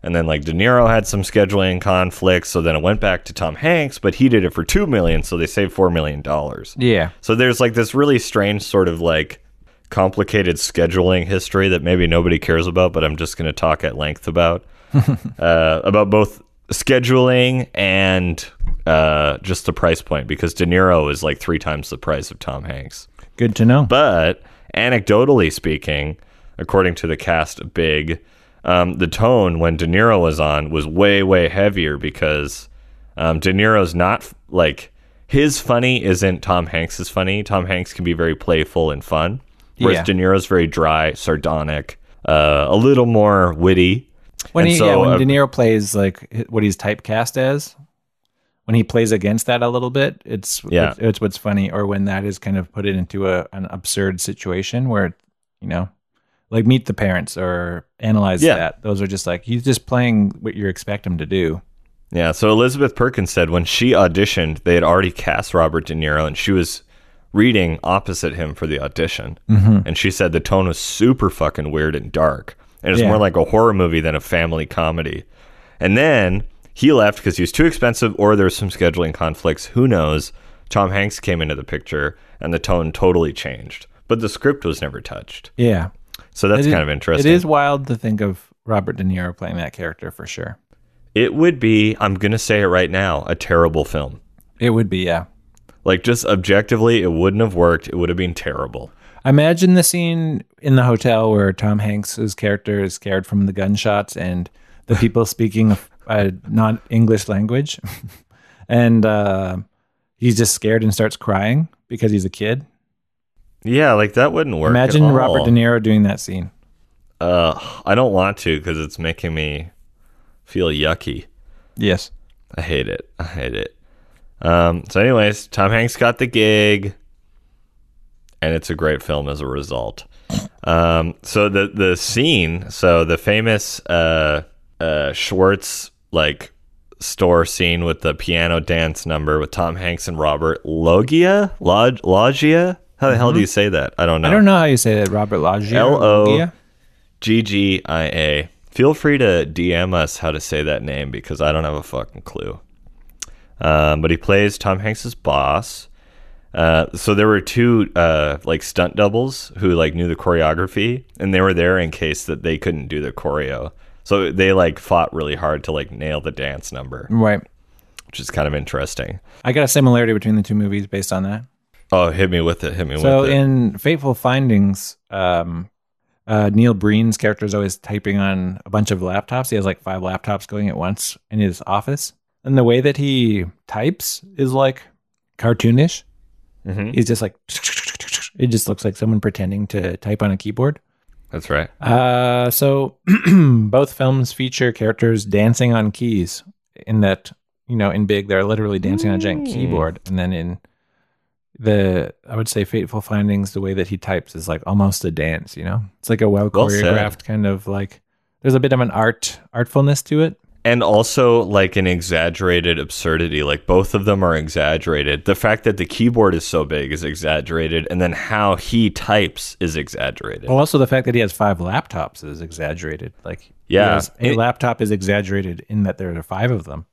And then like De Niro had some scheduling conflicts, so then it went back to Tom Hanks, but he did it for 2 million, so they saved 4 million dollars. Yeah. So there's like this really strange sort of like complicated scheduling history that maybe nobody cares about, but I'm just going to talk at length about uh, about both scheduling and uh, just the price point because De Niro is like three times the price of Tom Hanks. Good to know. But anecdotally speaking, according to the cast Big, um, the tone when De Niro was on was way, way heavier because um, De Niro's not like his funny isn't Tom Hanks's funny. Tom Hanks can be very playful and fun, whereas Yeah. De Niro's very dry, sardonic, uh, a little more witty. when And he, so, yeah, when uh, De Niro plays like what he's typecast as, when he plays against that a little bit, it's Yeah. it's, it's what's funny. Or when that is kind of put it into a an absurd situation where you know, like Meet the Parents or Analyze Yeah. That. Those are just like he's just playing what you expect him to do. Yeah, so Elizabeth Perkins said when she auditioned, they had already cast Robert De Niro, and she was reading opposite him for the audition. Mm-hmm. And she said the tone was super fucking weird and dark. And it's Yeah. more like a horror movie than a family comedy. And then he left because he was too expensive, or there was some scheduling conflicts. Who knows? Tom Hanks came into the picture, and the tone totally changed. But the script was never touched. Yeah, So that's It is- kind of interesting. It is wild to think of Robert De Niro playing that character for sure. It would be, I'm going to say it right now, a terrible film. It would be, yeah. Like just objectively, it wouldn't have worked. It would have been terrible. Imagine the scene in the hotel where Tom Hanks's character is scared from the gunshots and the people speaking a non English language, and uh, he's just scared and starts crying because he's a kid. Yeah, like that wouldn't work. Imagine Robert. De Niro doing that scene. Uh, I don't want to because it's making me feel yucky. Yes. I hate it. I hate it. Um, so, anyways, Tom Hanks got the gig, and it's a great film as a result. Um, so the the scene, so the famous uh, uh, Schwarz like store scene with the piano dance number with Tom Hanks and Robert Loggia, Log Loggia. How the hell do you say that? I don't know. I don't know how you say that, Robert Loggia. Loggia? G G I A. Feel free to DM us how to say that name because I don't have a fucking clue. Um, but he plays Tom Hanks's boss. Uh, so there were two uh, like stunt doubles who like knew the choreography, and they were there in case that they couldn't do the choreo. So they like fought really hard to like nail the dance number, Right. which is kind of interesting. I got a similarity between the two movies based on that. Oh, hit me with it! Hit me So with it! So in Fateful Findings, um, uh, Neil Breen's character is always typing on a bunch of laptops. He has like five laptops going at once in his office, and the way that he types is like cartoonish. Mhm. He's just like it just looks like someone pretending to type on a keyboard. That's right. Uh, so both films feature characters dancing on keys. In that, you know, in Big, they're literally dancing on a giant keyboard, and then in the, I would say, Fateful Findings, the way that he types is like almost a dance. You know, it's like a well choreographed kind of like. There's a bit of an art artfulness to it. and also like an exaggerated absurdity like both of them are exaggerated the fact that the keyboard is so big is exaggerated and then how he types is exaggerated Well, also the fact that he has five laptops is exaggerated. Like, Yeah. a It- laptop is exaggerated in that there are five of them.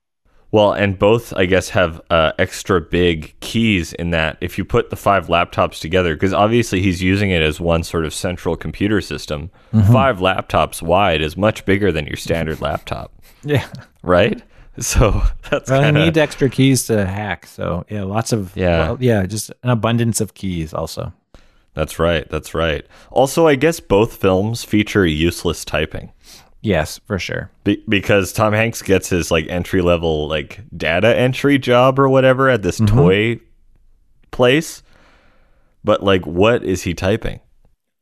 Well and both i guess have uh, extra big keys in that if you put the five laptops together because obviously he's using it as one sort of central computer system five laptops wide is much bigger than your standard laptop Yeah. right so that's Well, kind need extra keys to hack. So yeah, lots of Yeah. well, yeah, just an abundance of keys. Also, that's right that's right also i guess both films feature useless typing yes, for sure. Be- because Tom Hanks gets his like entry level like data entry job or whatever at this toy place. But like, what is he typing?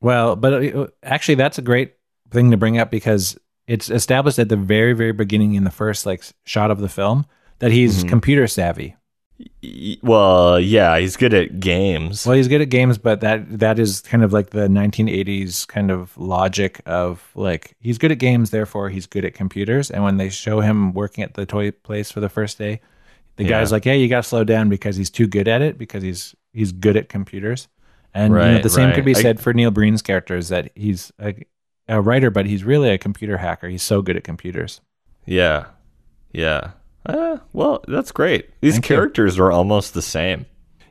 Well, but uh, actually, that's a great thing to bring up because it's established at the very, very beginning in the first like shot of the film that he's Mm-hmm. computer savvy. Well, yeah, he's good at games. Well, he's good at games, but that that is kind of like the 1980s kind of logic of like he's good at games, therefore he's good at computers. And when they show him working at the toy place for the first day, The Yeah. guy's like, "Hey, you got to slow down because he's too good at it because he's he's good at computers." And you know, the same could right. be I- said for Neil Breen's character is that he's a, a writer, but he's really a computer hacker. He's so good at computers. Yeah. Yeah. Uh, well, that's great. These Thank you. characters are almost the same.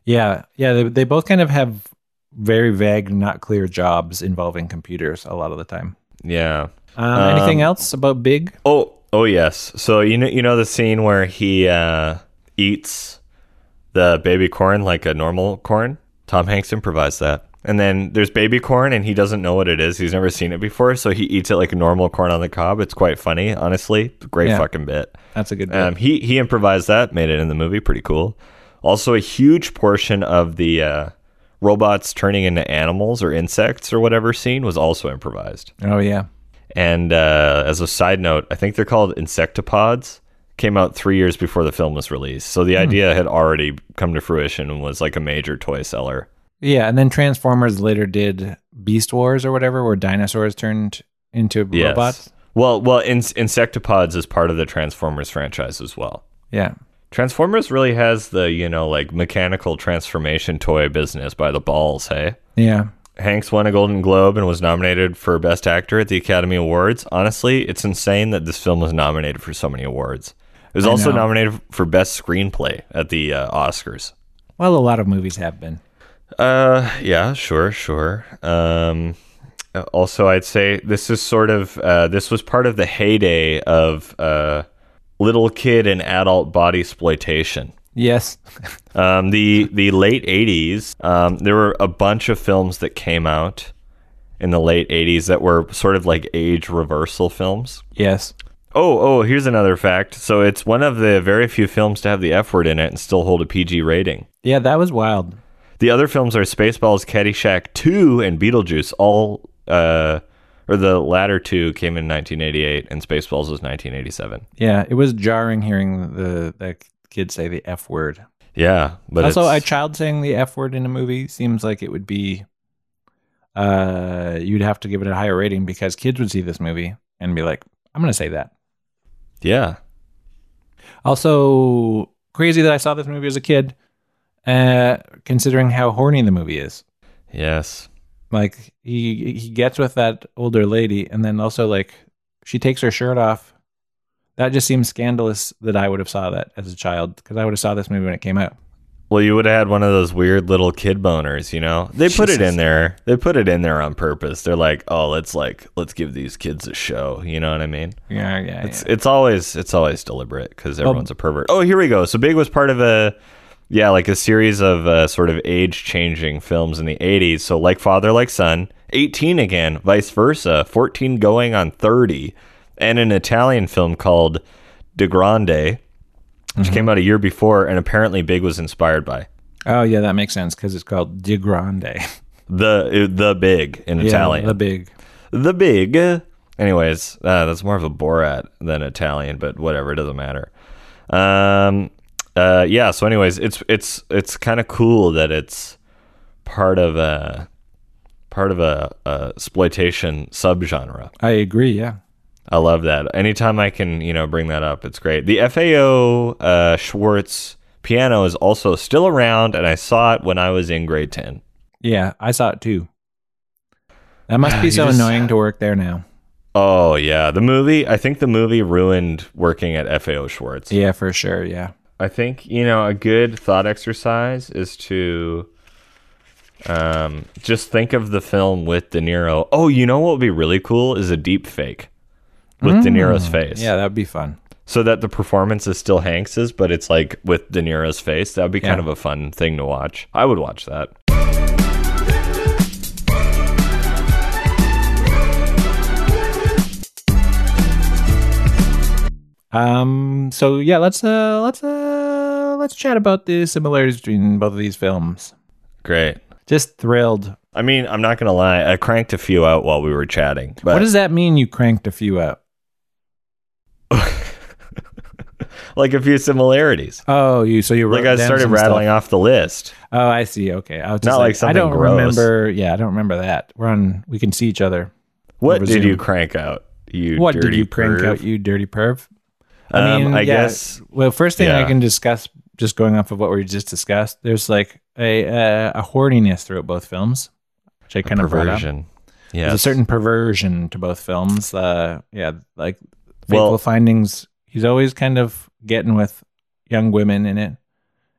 Yeah, yeah. They, they both kind of have very vague, not clear jobs involving computers a lot of the time. Yeah. Um, anything else about Big? Oh, oh yes. So you know you know the scene where he uh, eats the baby corn like a normal corn. Tom Hanks improvised that. And then there's baby corn and he doesn't know what it is. He's never seen it before, so he eats it like a normal corn on the cob. It's quite funny, honestly. Great Yeah. fucking bit. That's a good. bit. Um, he he improvised that, made it in the movie, pretty cool. Also, a huge portion of the uh, robots turning into animals or insects or whatever scene was also improvised. oh yeah, And uh, as a side note, I think they're called insectopods. Came out three years before the film was released, so the idea had already come to fruition and was like a major toy seller. Yeah. And then Transformers later did Beast Wars or whatever, where dinosaurs turned into Yes. robots. Well, well, in- insectopods is part of the Transformers franchise as well. Yeah, Transformers really has the you know like mechanical transformation toy business by the balls. Hey. yeah. Hanks won a Golden Globe and was nominated for Best Actor at the Academy Awards. Honestly, it's insane that this film was nominated for so many awards. It was I also know. nominated for Best Screenplay at the uh, Oscars. Well, a lot of movies have been. Uh, yeah, sure, sure. Um, also, I'd say this is sort of uh, this was part of the heyday of uh, little kid and adult body exploitation. Yes. Um, the the late '80s, um, there were a bunch of films that came out in the late '80s that were sort of like age reversal films. yes. Oh, oh, here's another fact. So it's one of the very few films to have the F word in it and still hold a PG rating. Yeah, that was wild. The other films are Spaceballs, Caddyshack 2, and Beetlejuice. All, uh, or the latter two came in 1988, and Spaceballs was 1987. Yeah, it was jarring hearing the the kid say the f word. Yeah, but also, a child saying the f word in a movie seems like it would be. Uh, you'd have to give it a higher rating because kids would see this movie and be like, "I'm going to say that." yeah, Also, crazy that I saw this movie as a kid, uh, considering how horny the movie is. yes, Like he he gets with that older lady, and then also like she takes her shirt off. That just seems scandalous that I would have saw that as a child because I would have saw this movie when it came out. Well, you would have had one of those weird little kid boners, you know. They put it in there. They put it in there on purpose. They're like, "Oh, let's like let's give these kids a show." You know what I mean? Yeah, yeah, It's it's always it's always deliberate because everyone's a pervert. Oh, here we go. So Big was part of a yeah, like a series of uh, sort of age changing films in the '80s. So like Father, like Son, 18 again, vice versa, 14 going on 30, and an Italian film called Da grande, which came out a year before, and apparently Big was inspired by Oh yeah, that makes sense because it's called Da grande. the the Big in Yeah, Italian. the big. the big. Anyways, uh, that's more of a Borat than Italian, but whatever, it doesn't matter. Um, uh, yeah. So, anyways, it's it's it's kind of cool that it's part of a part of a, a exploitation subgenre. I agree. Yeah. I love that. Anytime I can, you know, bring that up, it's great. The FAO uh, Schwarz piano is also still around, and I saw it when I was in grade ten. Yeah, I saw it too. That must be so just- annoying to work there now. Oh yeah, the movie. I think the movie ruined working at FAO Schwarz. Yeah, for sure. Yeah. I think you know a good thought exercise is to um, just think of the film with De Niro. Oh, you know what would be really cool is a deep fake with De Niro's face. Yeah, that'd be fun. so that the performance is still Hanks's, but it's like with De Niro's face. That would be kind of a fun thing to watch. I would watch that. Um. So yeah, let's uh let's uh let's chat about the similarities between both of these films. Great. Just thrilled. I mean, I'm not gonna lie. I cranked a few out while we were chatting. But what does that mean? You cranked a few out. like a few similarities? Oh, you so you wrote Like I started rattling stuff. off the list. Oh, I see. Okay, I was just Not like I something don't gross. remember. Yeah, I don't remember that. We're on. We can see each other. What did Zoom. you crank out? You what did you crank out? You dirty perv. I Um, mean, I yeah, guess Well, first thing I can discuss, just going off of what we just discussed, there's like a uh, a horniness throughout both films, which I kind of perversion. There's Yeah. a certain perversion to both films. Uh, yeah, like Well- Findings. He's always kind of getting with young women in it,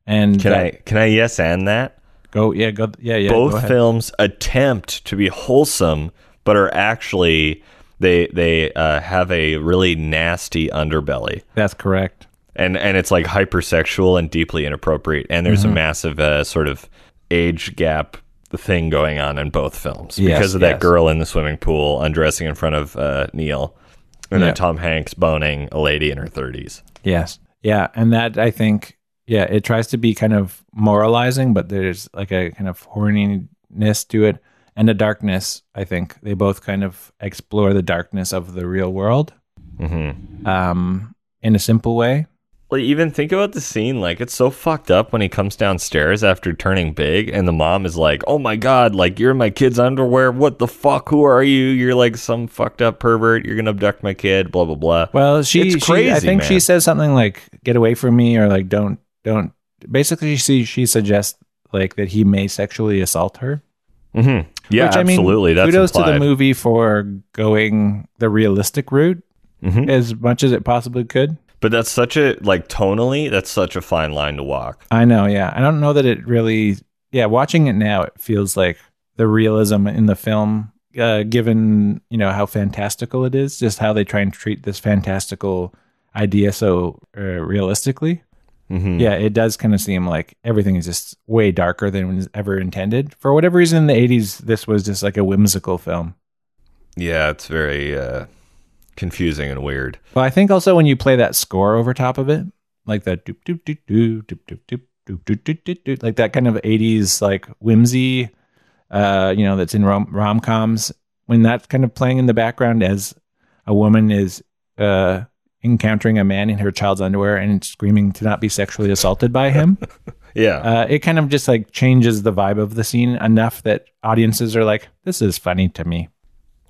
and Can that- I can I yes and that? go? Yeah, go. Yeah, yeah. Both films attempt to be wholesome, but are actually they they uh, have a really nasty underbelly. That's correct. And and it's like hypersexual and deeply inappropriate and there's Mm-hmm. a massive uh, sort of age gap thing going on in both films Yes, because of that yes. girl in the swimming pool undressing in front of uh, Neil and Yeah. then Tom Hanks boning a lady in her 30s. Yes. Yeah, and that I think yeah, it tries to be kind of moralizing, but there's like a kind of horniness to it and a darkness. I think they both kind of explore the darkness of the real world hmm um, in a simple way. Well, even think about the scene. Like, it's so fucked up when he comes downstairs after turning big, and the mom is like, "Oh my god, like you're in my kid's underwear. What the fuck? Who are you? You're like some fucked up pervert. You're gonna abduct my kid. Blah blah blah." Well, she, It's she I crazy, think she says something like "get away from me" or like "don't don't." Basically, she she suggests like that he may sexually assault her. hmm Yeah, Which, I mean, absolutely. That's kudos to the movie for going the realistic route Mhm. as much as it possibly could. But that's such a like tonally, that's such a fine line to walk. I know, yeah. I don't know that it really. Yeah, watching it now, it feels like the realism in the film, uh, given you know how fantastical it is, just how they try and treat this fantastical idea so uh, realistically. Mhm. Yeah, it does kind of seem like everything is just way darker than was ever intended. For whatever reason, in the '80s, this was just like a whimsical film. Yeah, it's very uh, confusing and weird. Well, I think also when you play that score over top of it, like that doop doop doop doop doop doop doop doop doop doop doop doop, like that kind of '80s like whimsy, uh, you know, that's in rom rom coms. When that's kind of playing in the background as a woman is uh, encountering a man in her child's underwear and screaming to not be sexually assaulted by him, Yeah. uh, it kind of just like changes the vibe of the scene enough that audiences are like, "This is funny to me."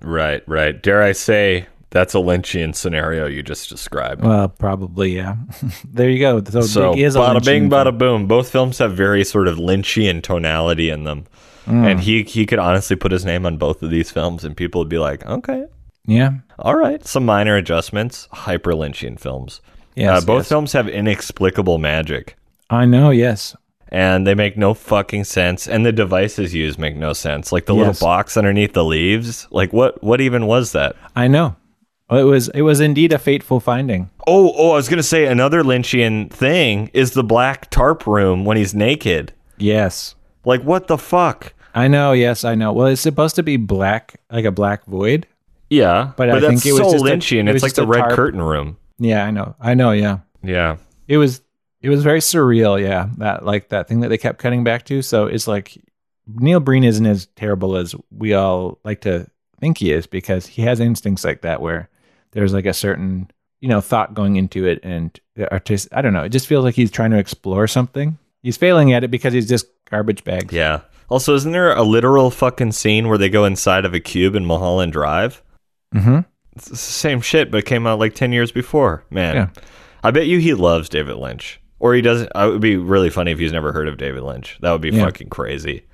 right, right. Dare I say that's a Lynchian scenario you just described. Well, probably, yeah. there you go. So, so is a bada bing, Lynchian bada boom. Both films have very sort of Lynchian tonality in them. Mm. And he he could honestly put his name on both of these films and people would be like, okay, Yeah. all right. Some minor adjustments. Hyper Lynchian films. Yes, uh, both yes. films have inexplicable magic. I know, yes. and they make no fucking sense and the devices used make no sense like the Yes. little box underneath the leaves like what what even was that I know. Well, it was it was indeed a fateful finding. oh oh i was gonna say another lynchian thing is the black tarp room when he's naked Yes. like what the fuck I know, yes, I know. Well, it's supposed to be black, like a black void. yeah But but, I that's think it was so just a- lynchian it was it's like the red tarp. curtain room Yeah, I know. I know, yeah. yeah It was it was very surreal, yeah. That like that thing that they kept cutting back to. So it's like Neil Breen isn't as terrible as we all like to think he is because he has instincts like that where there's like a certain, you know, thought going into it and the artist I don't know, it just feels like he's trying to explore something. He's failing at it because he's just garbage bags. yeah also isn't there a literal fucking scene where they go inside of a cube in mulholland drive Mm-hmm. it's the same shit but it came out like 10 years before man Yeah. i bet you he loves david lynch or he doesn't it would be really funny if he's never heard of david lynch that would be Yeah. fucking crazy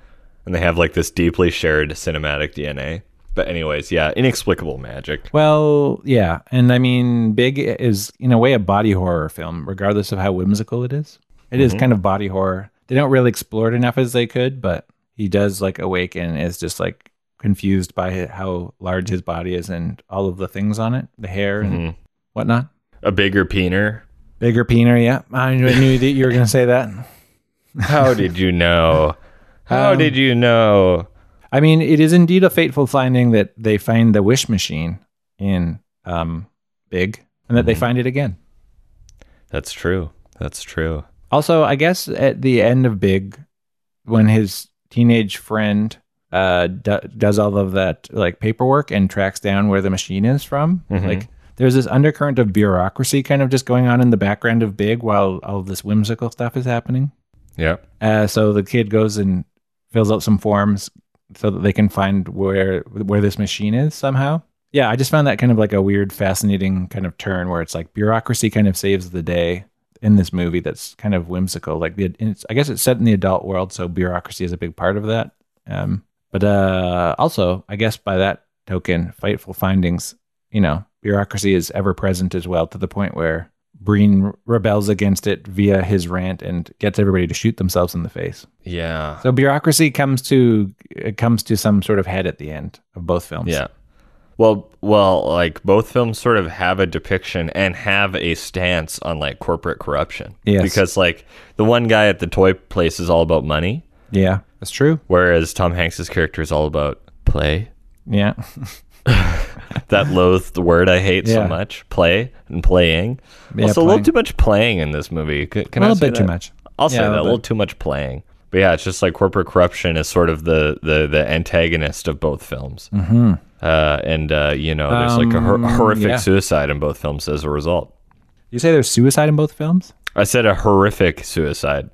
and they have like this deeply shared cinematic dna but anyways yeah inexplicable magic Well, yeah. And I mean, Big is, in a way, a body horror film, regardless of how whimsical it is. It is kind of body horror. They don't really explore it enough as they could, but he does like awaken and is just like confused by how large his body is and all of the things on it the hair and whatnot. a bigger peener Bigger peener, yeah. I knew that you were going to say that. how did you know how Um, did you know I mean, it is indeed a fateful finding that they find the wish machine in um, Big and that they find it again. that's true. That's true. Also, I guess at the end of Big, when his teenage friend uh, do- does all of that like paperwork and tracks down where the machine is from, like there's this undercurrent of bureaucracy kind of just going on in the background of Big while all of this whimsical stuff is happening. yeah Uh, so the kid goes and fills out some forms so that they can find where where this machine is somehow. yeah, I just found that kind of like a weird, fascinating kind of turn where it's like bureaucracy kind of saves the day in this movie. That's kind of whimsical. Like the, I guess it's set in the adult world, so bureaucracy is a big part of that. Um, but uh, also, I guess by that token, Fateful Findings, you know, bureaucracy is ever present as well to the point where Breen rebels against it via his rant and gets everybody to shoot themselves in the face. Yeah. So bureaucracy comes to it comes to some sort of head at the end of both films. Yeah. Well, well, like both films sort of have a depiction and have a stance on like corporate corruption. Yes. Because like the one guy at the toy place is all about money, Yeah, that's true. whereas Tom Hanks's character is all about play. Yeah. That loathed word I hate so much. Play and playing. Yeah, also, a little too much playing in this movie. Can, can a I little say bit too much. I'll say Yeah, a that a little bit. too much playing. But yeah, it's just like corporate corruption is sort of the the the antagonist of both films. Mm-hmm. Uh, and uh, you know, there's like a, hor- Um, horrific yeah. suicide in both films as a result. You say there's suicide in both films? I said a horrific suicide.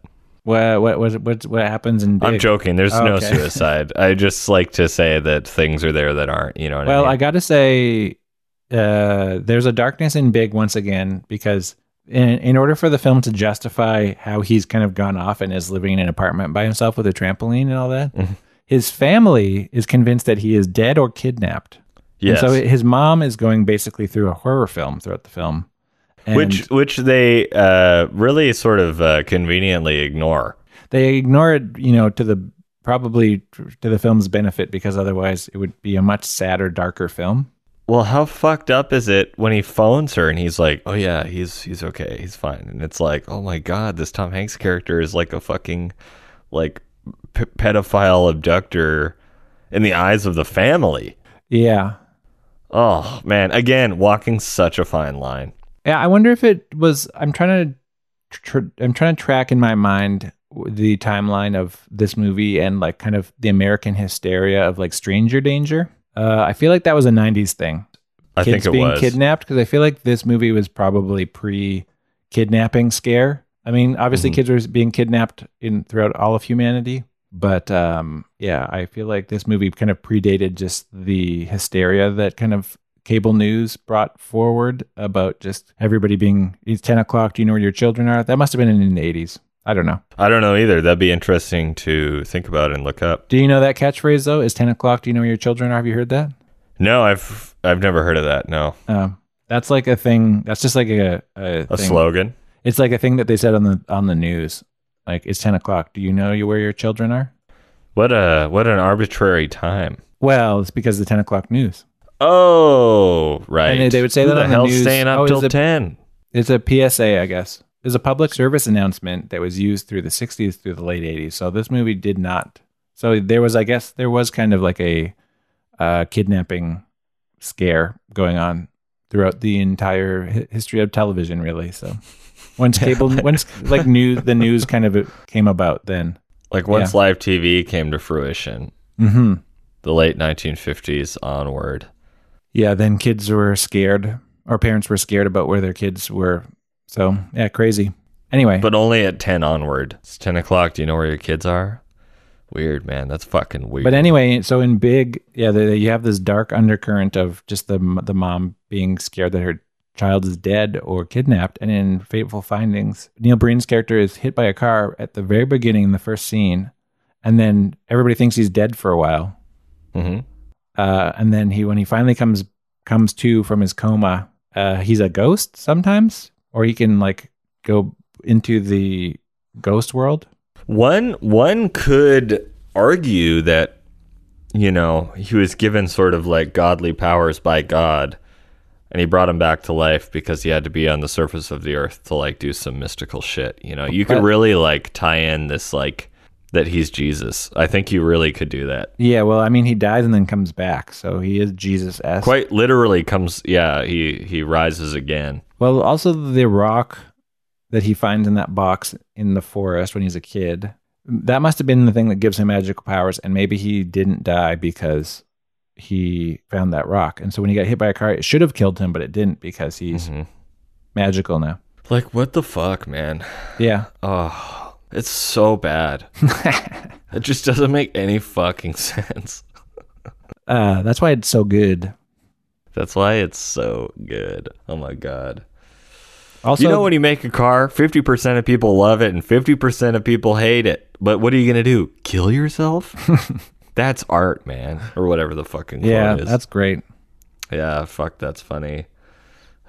What what what what, what happens in I'm joking. There's Oh, no okay. suicide. I just like to say that things are there that aren't. You know what Well, I I got to say, uh, there's a darkness in Big once again because in, in order for the film to justify how he's kind of gone off and is living in an apartment by himself with a trampoline and all that, Mm-hmm. his family is convinced that he is dead or kidnapped. yes. And so his mom is going basically through a horror film throughout the film. And which which they uh, really sort of uh, conveniently ignore. they ignore it, you know, to the probably to the film's benefit because otherwise it would be a much sadder, darker film. Well, how fucked up is it when he phones her and he's like, "Oh yeah, he's he's okay, he's fine," and it's like, "Oh my god, this Tom Hanks character is like a fucking like p- pedophile abductor in the eyes of the family." Yeah. Oh man, again, walking such a fine line. Yeah, I wonder if it was. I'm trying to, tr- I'm trying to track in my mind the timeline of this movie and like kind of the American hysteria of like Stranger Danger. Uh, I feel like that was a '90s thing. I Kids think it being was. kidnapped because I feel like this movie was probably pre-kidnapping scare. I mean, obviously, Mhm. kids were being kidnapped in throughout all of humanity, but um, yeah, I feel like this movie kind of predated just the hysteria that kind of cable news brought forward about just everybody being it's 10 o'clock do you know where your children are that must have been in the 80s i don't know I don't know either. That'd be interesting to think about and look up. do you know that catchphrase though is 10 o'clock do you know where your children are have you heard that No, I've I've never heard of that. No, um, that's like a thing that's just like a, a, a slogan. It's like a thing that they said on the on the news. Like it's ten o'clock. Do you know you where your children are? What a what an arbitrary time. Well, it's because of the ten o'clock news. Oh, right. And they- they would say Who that the on the hell's news. staying up Oh, till ten. It's a PSA, I guess. It's a public service announcement that was used through the '60s through the late '80s. So this movie did not. So there was, I guess, there was kind of like a uh, kidnapping scare going on throughout the entire hi- history of television, really. So once cable, once like news, the news kind of came about, then. Like once live TV came to fruition, hmm the late 1950s onward. Yeah, then kids were scared, or parents were scared about where their kids were. So yeah, crazy. Anyway, But only at 10 onward. It's 10 o'clock. Do you know where your kids are? Weird, man. That's fucking weird. but anyway, so in Big, yeah, the, you have this dark undercurrent of just the the mom being scared that her child is dead or kidnapped, and in Fateful Findings, Neil Breen's character is hit by a car at the very beginning in the first scene, and then everybody thinks he's dead for a while. Mhm. Uh, and then he when he finally comes comes to from his coma uh, he's a ghost sometimes or he can like go into the ghost world One one could argue that you know, he was given sort of like godly powers by God and he brought him back to life because he had to be on the surface of the earth to like do some mystical shit. You know, you could really like tie in this like that he's Jesus. I think you really could do that. yeah well i mean he dies and then comes back so he is jesus s Quite literally comes yeah, he he rises again. well also the rock that he finds in that box in the forest when he's a kid that must have been the thing that gives him magical powers and maybe he didn't die because he found that rock and so when he got hit by a car it should have killed him but it didn't because he's Mhm. magical now Like what the fuck, man? yeah Oh, it's so bad. it just doesn't make any fucking sense. Uh, that's why it's so good. That's why it's so good. Oh my god. Also, you know when you make a car, 50% of people love it and 50% of people hate it. But what are you going to do? Kill yourself? that's art, man. Or whatever the fucking yeah, is. that's great. Yeah, fuck, that's funny.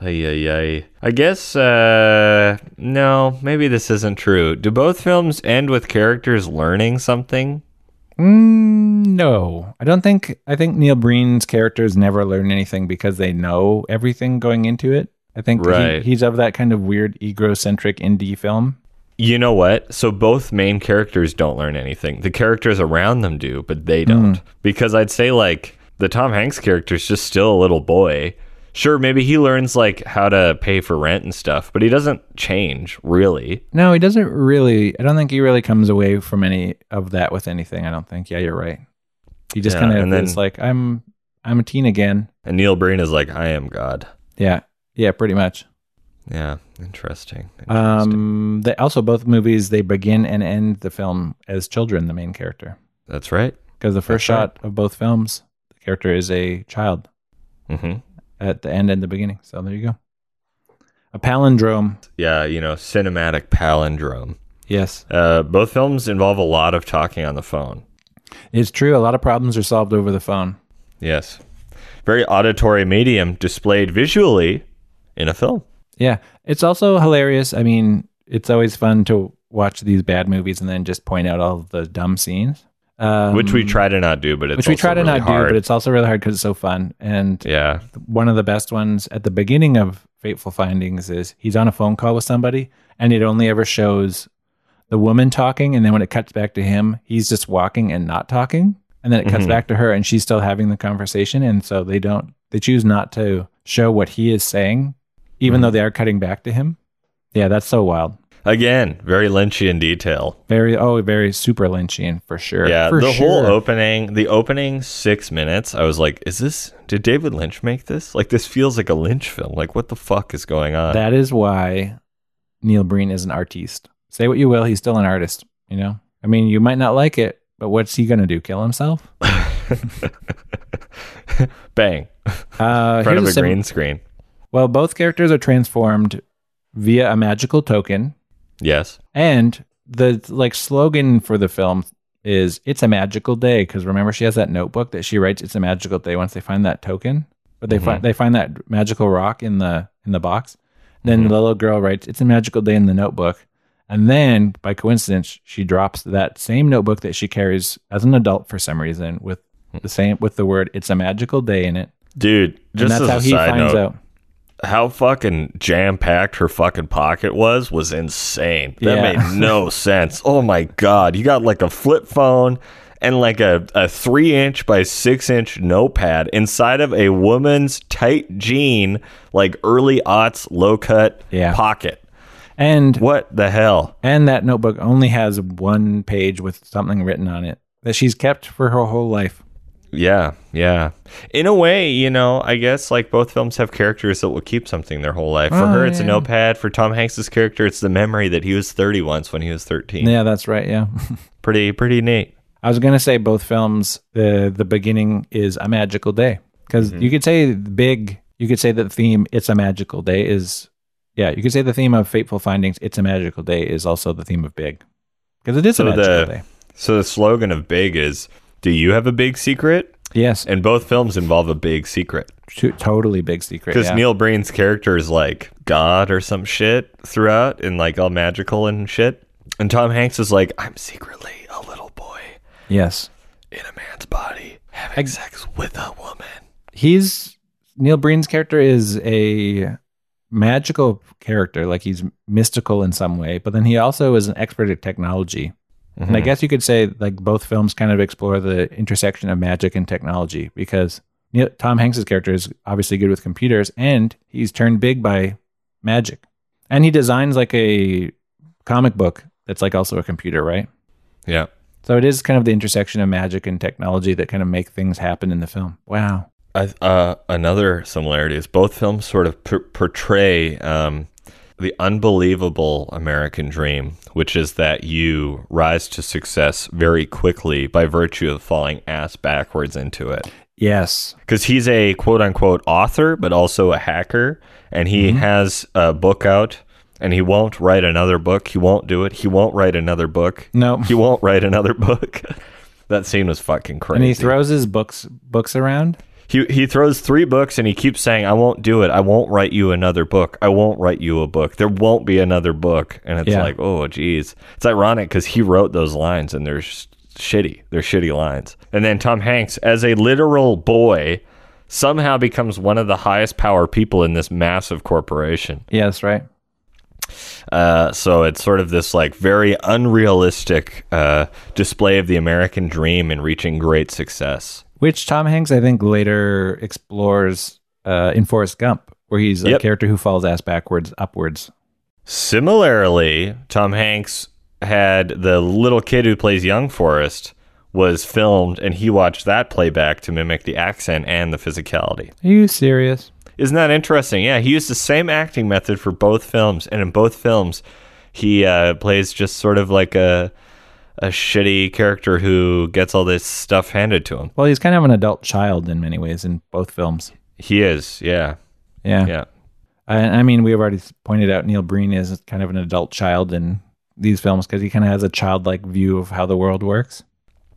Ay, ay, ay. I guess, uh, no, maybe this isn't true. Do both films end with characters learning something? Mm, no, I don't think. I think Neil Breen's characters never learn anything because they know everything going into it. I think he- Right. he's of that kind of weird egocentric indie film. You know what? So both main characters don't learn anything. The characters around them do, but they don't. Because I'd say like the Tom Hanks character is just still a little boy. Sure, maybe he learns like how to pay for rent and stuff, but he doesn't change really. No, he doesn't really. I don't think he really comes away from any of that with anything. I don't think. Yeah, you're right. He just Yeah, kind of is like, I'm, I'm a teen again. And Neil Breen is like, I am God. Yeah, yeah, pretty much. Yeah, interesting. interesting. Um, they also both movies they begin and end the film as children. The main character, That's right. because the first That's right. shot of both films, the character is a child hmm at the end and the beginning. So there you go. A palindrome. Yeah, you know, cinematic palindrome. Yes, Uh, both films involve a lot of talking on the phone. it's true. A lot of problems are solved over the phone. Yes. Very auditory medium displayed visually in a film. Yeah, it's also hilarious. I mean, it's always fun to watch these bad movies and then just point out all the dumb scenes. Um, which we try to not do, but it's which we also try to really not hard. do, but it's also really hard because it's so fun. And yeah, one of the best ones at the beginning of Fateful Findings is he's on a phone call with somebody, and it only ever shows the woman talking, and then when it cuts back to him, he's just walking and not talking, and then it cuts Mhm. back to her, and she's still having the conversation, and so they don't they choose not to show what he is saying, even Mm-hmm. though they are cutting back to him. Yeah, that's so wild. Again, very Lynchian detail. Very oh, very super Lynchian for sure. Yeah, For the whole opening, the opening six minutes, I was like, "Is this? Did David Lynch make this? Like, this feels like a Lynch film. Like, what the fuck is going on?" That is why Neil Breen is an artiste. Say what you will, he's still an artist. You know, I mean, you might not like it, but what's he gonna do? Kill himself? Bang! Uh, In front of a sim- green screen. Well, both characters are transformed via a magical token, Yes. and the like slogan for the film is "It's a magical day." Because remember, she has that notebook that she writes. It's a magical day once they find that token, but they find mm-hmm. they find that magical rock in the in the box. Then mm-hmm. the little girl writes, "It's a magical day" in the notebook, and then by coincidence, she drops that same notebook that she carries as an adult for some reason with the same with the word "It's a magical day" in it, Dude, and just that's as how he finds note, out. How fucking jam packed her fucking pocket was was insane. That Yeah. made no sense. Oh my god, you got like a flip phone and like a, a three inch by six inch notepad inside of a woman's tight jean, like early aughts low cut Yeah. pocket. And What the hell? And that notebook only has one page with something written on it that she's kept for her whole life. Yeah, yeah. In a way, you know, I guess like both films have characters that will keep something their whole life. For Oh, her, it's a notepad. For Tom Hanks's character, it's the memory that he was 30 once when he was 13. Yeah, that's right. Yeah. Pretty, pretty neat. I was going to say both films, the the beginning is a magical day. Because Mm-hmm. you could say big, you could say that the theme, it's a magical day, is, yeah, you could say the theme of Fateful Findings, it's a magical day, is also the theme of big. Because it is So a magical the- day. So the slogan of Big is, "Do you have a big secret?" Yes. And both films involve a big secret to- totally big secret. because yeah. Neil Breen's character is like God or some shit throughout, and like all magical and shit. And Tom Hanks is like, "I'm secretly a little boy yes. in a man's body having sex with a woman." he's Neil Breen's character is a magical character, like he's mystical in some way, but then he also is an expert at technology. And I guess you could say like both films kind of explore the intersection of magic and technology because Neil, Tom Hanks's character is obviously good with computers and he's turned big by magic. And he designs like a comic book that's like also a computer, right? Yeah. So it is kind of the intersection of magic and technology that kind of make things happen in the film. Wow. Uh, another similarity is both films sort of p- portray um, the unbelievable American dream, which is that you rise to success very quickly by virtue of falling ass backwards into it. Yes. because he's a quote unquote author, but also a hacker, and he mm-hmm. has a book out, and he won't write another book. He won't do it. He won't write another book. No. he won't write another book. that scene was fucking crazy. And he throws his books books around. He he throws three books, and he keeps saying, "I won't do it. I won't write you another book. I won't write you a book. There won't be another book." And it's Yeah. like, oh, geez, it's ironic because he wrote those lines, and they're sh- shitty. They're shitty lines. And then Tom Hanks, as a literal boy, somehow becomes one of the highest power people in this massive corporation. Yes, right. Uh, so it's sort of this like very unrealistic uh, display of the American dream and reaching great success. Which Tom Hanks, I think, later explores uh, in Forrest Gump, where he's a character who falls ass backwards, upwards. Similarly, Tom Hanks had the little kid who plays young Forrest was filmed, and he watched that playback to mimic the accent and the physicality. Are you serious? Isn't that interesting? Yeah, he used the same acting method for both films, and in both films, he uh, plays just sort of like a a shitty character who gets all this stuff handed to him. Well, he's kind of an adult child in many ways in both films. He is, yeah, Yeah. yeah. I, I mean, we've already pointed out Neil Breen is kind of an adult child in these films because he kind of has a childlike view of how the world works.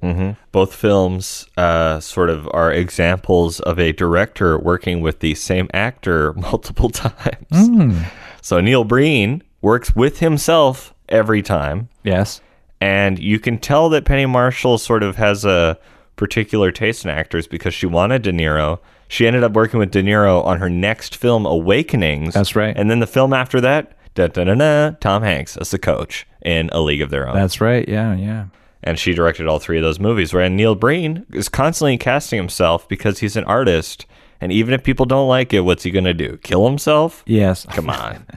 hmm Both films uh, sort of are examples of a director working with the same actor multiple times. Mm. So Neil Breen works with himself every time, Yes. And you can tell that Penny Marshall sort of has a particular taste in actors because she wanted De Niro. She ended up working with De Niro on her next film, Awakenings. That's right. And then the film after that, da da da da, Tom Hanks as the coach in A League of Their Own. That's right. Yeah. Yeah. and she directed all three of those movies. Where Neil Breen is constantly casting himself because he's an artist, and even if people don't like it, what's he gonna do? Kill himself? Yes. Come on.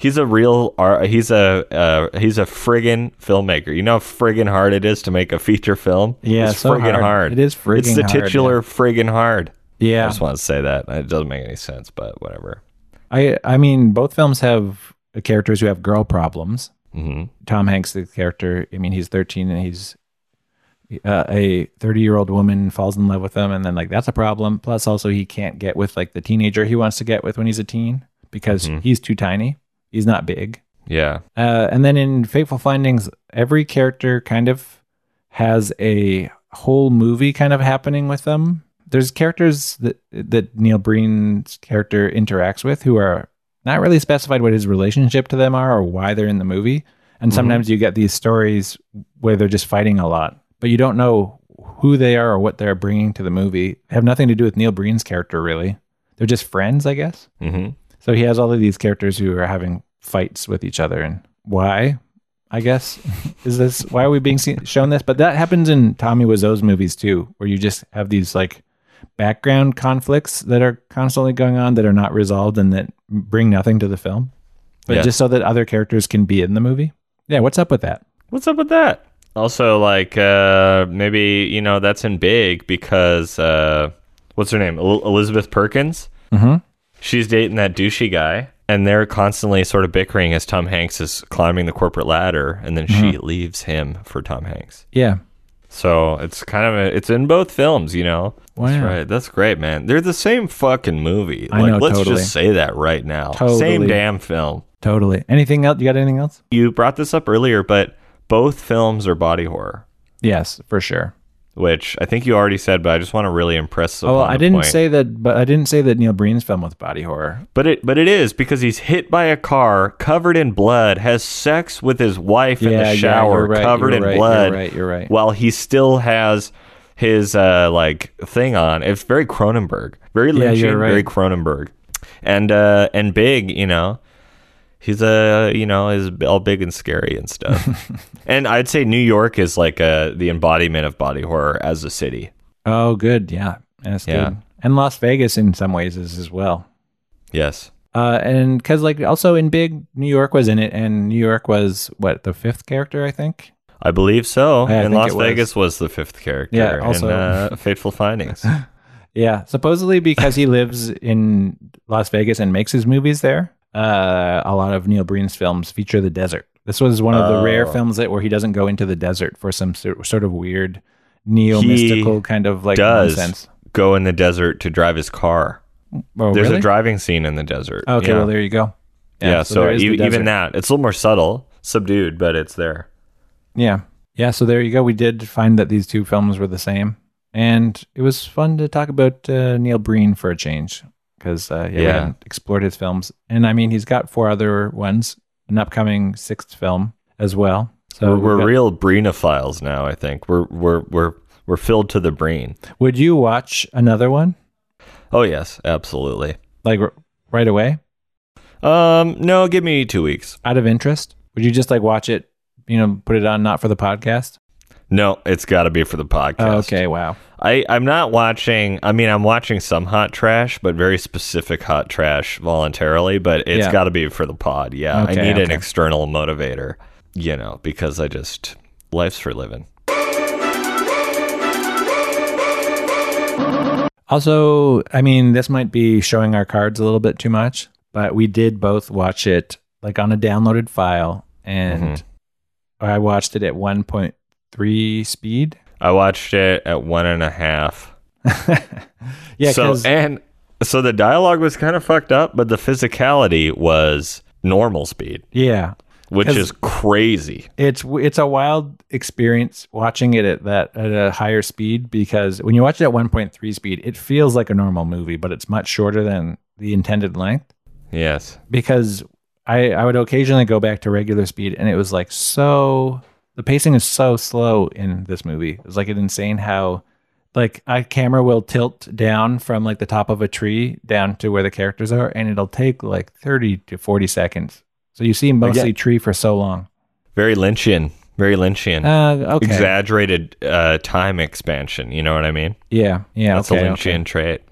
he's a real art. He's a uh, he's a friggin' filmmaker. You know how friggin' hard it is to make a feature film. Yeah, it's so friggin' hard. hard. It is It's friggin' the hard, titular friggin' hard. Yeah, I just want to say that it doesn't make any sense, but whatever. I I mean, both films have characters who have girl problems. hmm Tom Hanks, the character, I mean, he's 13 and he's uh, a 30 year old woman falls in love with him, and then like that's a problem. Plus, also he can't get with like the teenager he wants to get with when he's a teen because he's too tiny. He's not big. Yeah. Uh, and then in Fateful Findings, every character kind of has a whole movie kind of happening with them. There's characters that that Neil Breen's character interacts with who are not really specified what his relationship to them are or why they're in the movie. And sometimes you get these stories where they're just fighting a lot, but you don't know who they are or what they're bringing to the movie. They have nothing to do with Neil Breen's character, really. They're just friends, I guess. hmm So he has all of these characters who are having fights with each other, and why? I guess is this why are we being seen, shown this? But that happens in Tommy Wiseau's movies too, where you just have these like background conflicts that are constantly going on that are not resolved and that bring nothing to the film, but Yes. just so that other characters can be in the movie. Yeah, what's up with that? What's up with that? Also, like uh, maybe you know that's in big because uh, what's her name? El- Elizabeth Perkins. Mm-hmm. She's dating that douchey guy, and they're constantly sort of bickering as Tom Hanks is climbing the corporate ladder, and then she mm-hmm. leaves him for Tom Hanks. Yeah, So it's kind of a, it's in both films, you know. That's Wow. right. That's great, man. They're the same fucking movie. I like, know, let's totally. just say that right now. Same damn film. totally. Anything else? You got anything else? You brought this up earlier, but both films are body horror. Yes, for sure. Which I think you already said, but I just want to really impress. Oh, upon I the didn't point. say that, but I didn't say that Neil Breen's film was body horror. but it, but it is because he's hit by a car, covered in blood, has sex with his wife in Yeah, yeah, the shower, you're right, covered you're in right, you're blood. right, you're right. While he still has his uh, like thing on. It's very Cronenberg, very Yeah, Lynchian, you're right. very Cronenberg, and uh, and big. You know, he's a you know is all big and scary and stuff. and I'd say New York is like uh the embodiment of body horror as a city. Oh, good. Yeah, that's Yeah. good. And Las Vegas in some ways is as well. Yes. Uh, and because like also in Big, New York was in it, and New York was what the fifth character, I think. I believe so. Yeah, I and Las was. Vegas was the fifth character Yeah, in also- uh, Fateful Findings. Yeah, supposedly because he lives in Las Vegas and makes his movies there. Uh, a lot of Neil Breen's films feature the desert. This was one of the rare Oh. films that where he doesn't go into the desert for some sort of weird neo mystical kind of like does nonsense. go in the desert to drive his car. Oh, There's really? a driving scene in the desert. Okay, yeah. well there you go. yeah. so there is the e- even that, it's a little more subtle, subdued, but it's there. Yeah. Yeah, so there you go. We did find that these two films were the same. And it was fun to talk about uh, Neil Breen for a change because uh, yeah, Yeah. explored his films. And I mean, he's got four other ones, an upcoming sixth film as well. So we're we're got- real Breenophiles now. I think we're we're we're we're filled to the breen. Would you watch another one Oh yes, absolutely. like r- right away Um, no, give me two weeks. out of interest? Would you just like watch it, you know, put it on not for the podcast? No, it's got to be for the podcast. Oh, okay, wow. I I'm not watching. I mean, I'm watching some hot trash, but very specific hot trash voluntarily. But it's Yeah. got to be for the pod. Yeah, Okay, I need an external motivator. You know, because I just life's for living. Also, I mean, this might be showing our cards a little bit too much, but we did both watch it like on a downloaded file, and mm-hmm. I watched it at 1.3 speed. I watched it at one and a half. Yeah, so 'cause- and so the dialogue was kind of fucked up, but the physicality was normal speed, yeah, Which is crazy. it's it's a wild experience watching it at that at a higher speed because when you watch it at 1.3 speed, it feels like a normal movie, but it's much shorter than the intended length. Yes. because I I would occasionally go back to regular speed and it was like so the pacing is so slow in this movie. It's like it's insane how like a camera will tilt down from like the top of a tree down to where the characters are and it'll take like 30 to 40 seconds. So you see mostly Again- tree for so long. Very Lynchian. Very Lynchian. Uh okay. Exaggerated uh, time expansion. You know what I mean? Yeah. Yeah, That's okay. a okay. Lynchian trait.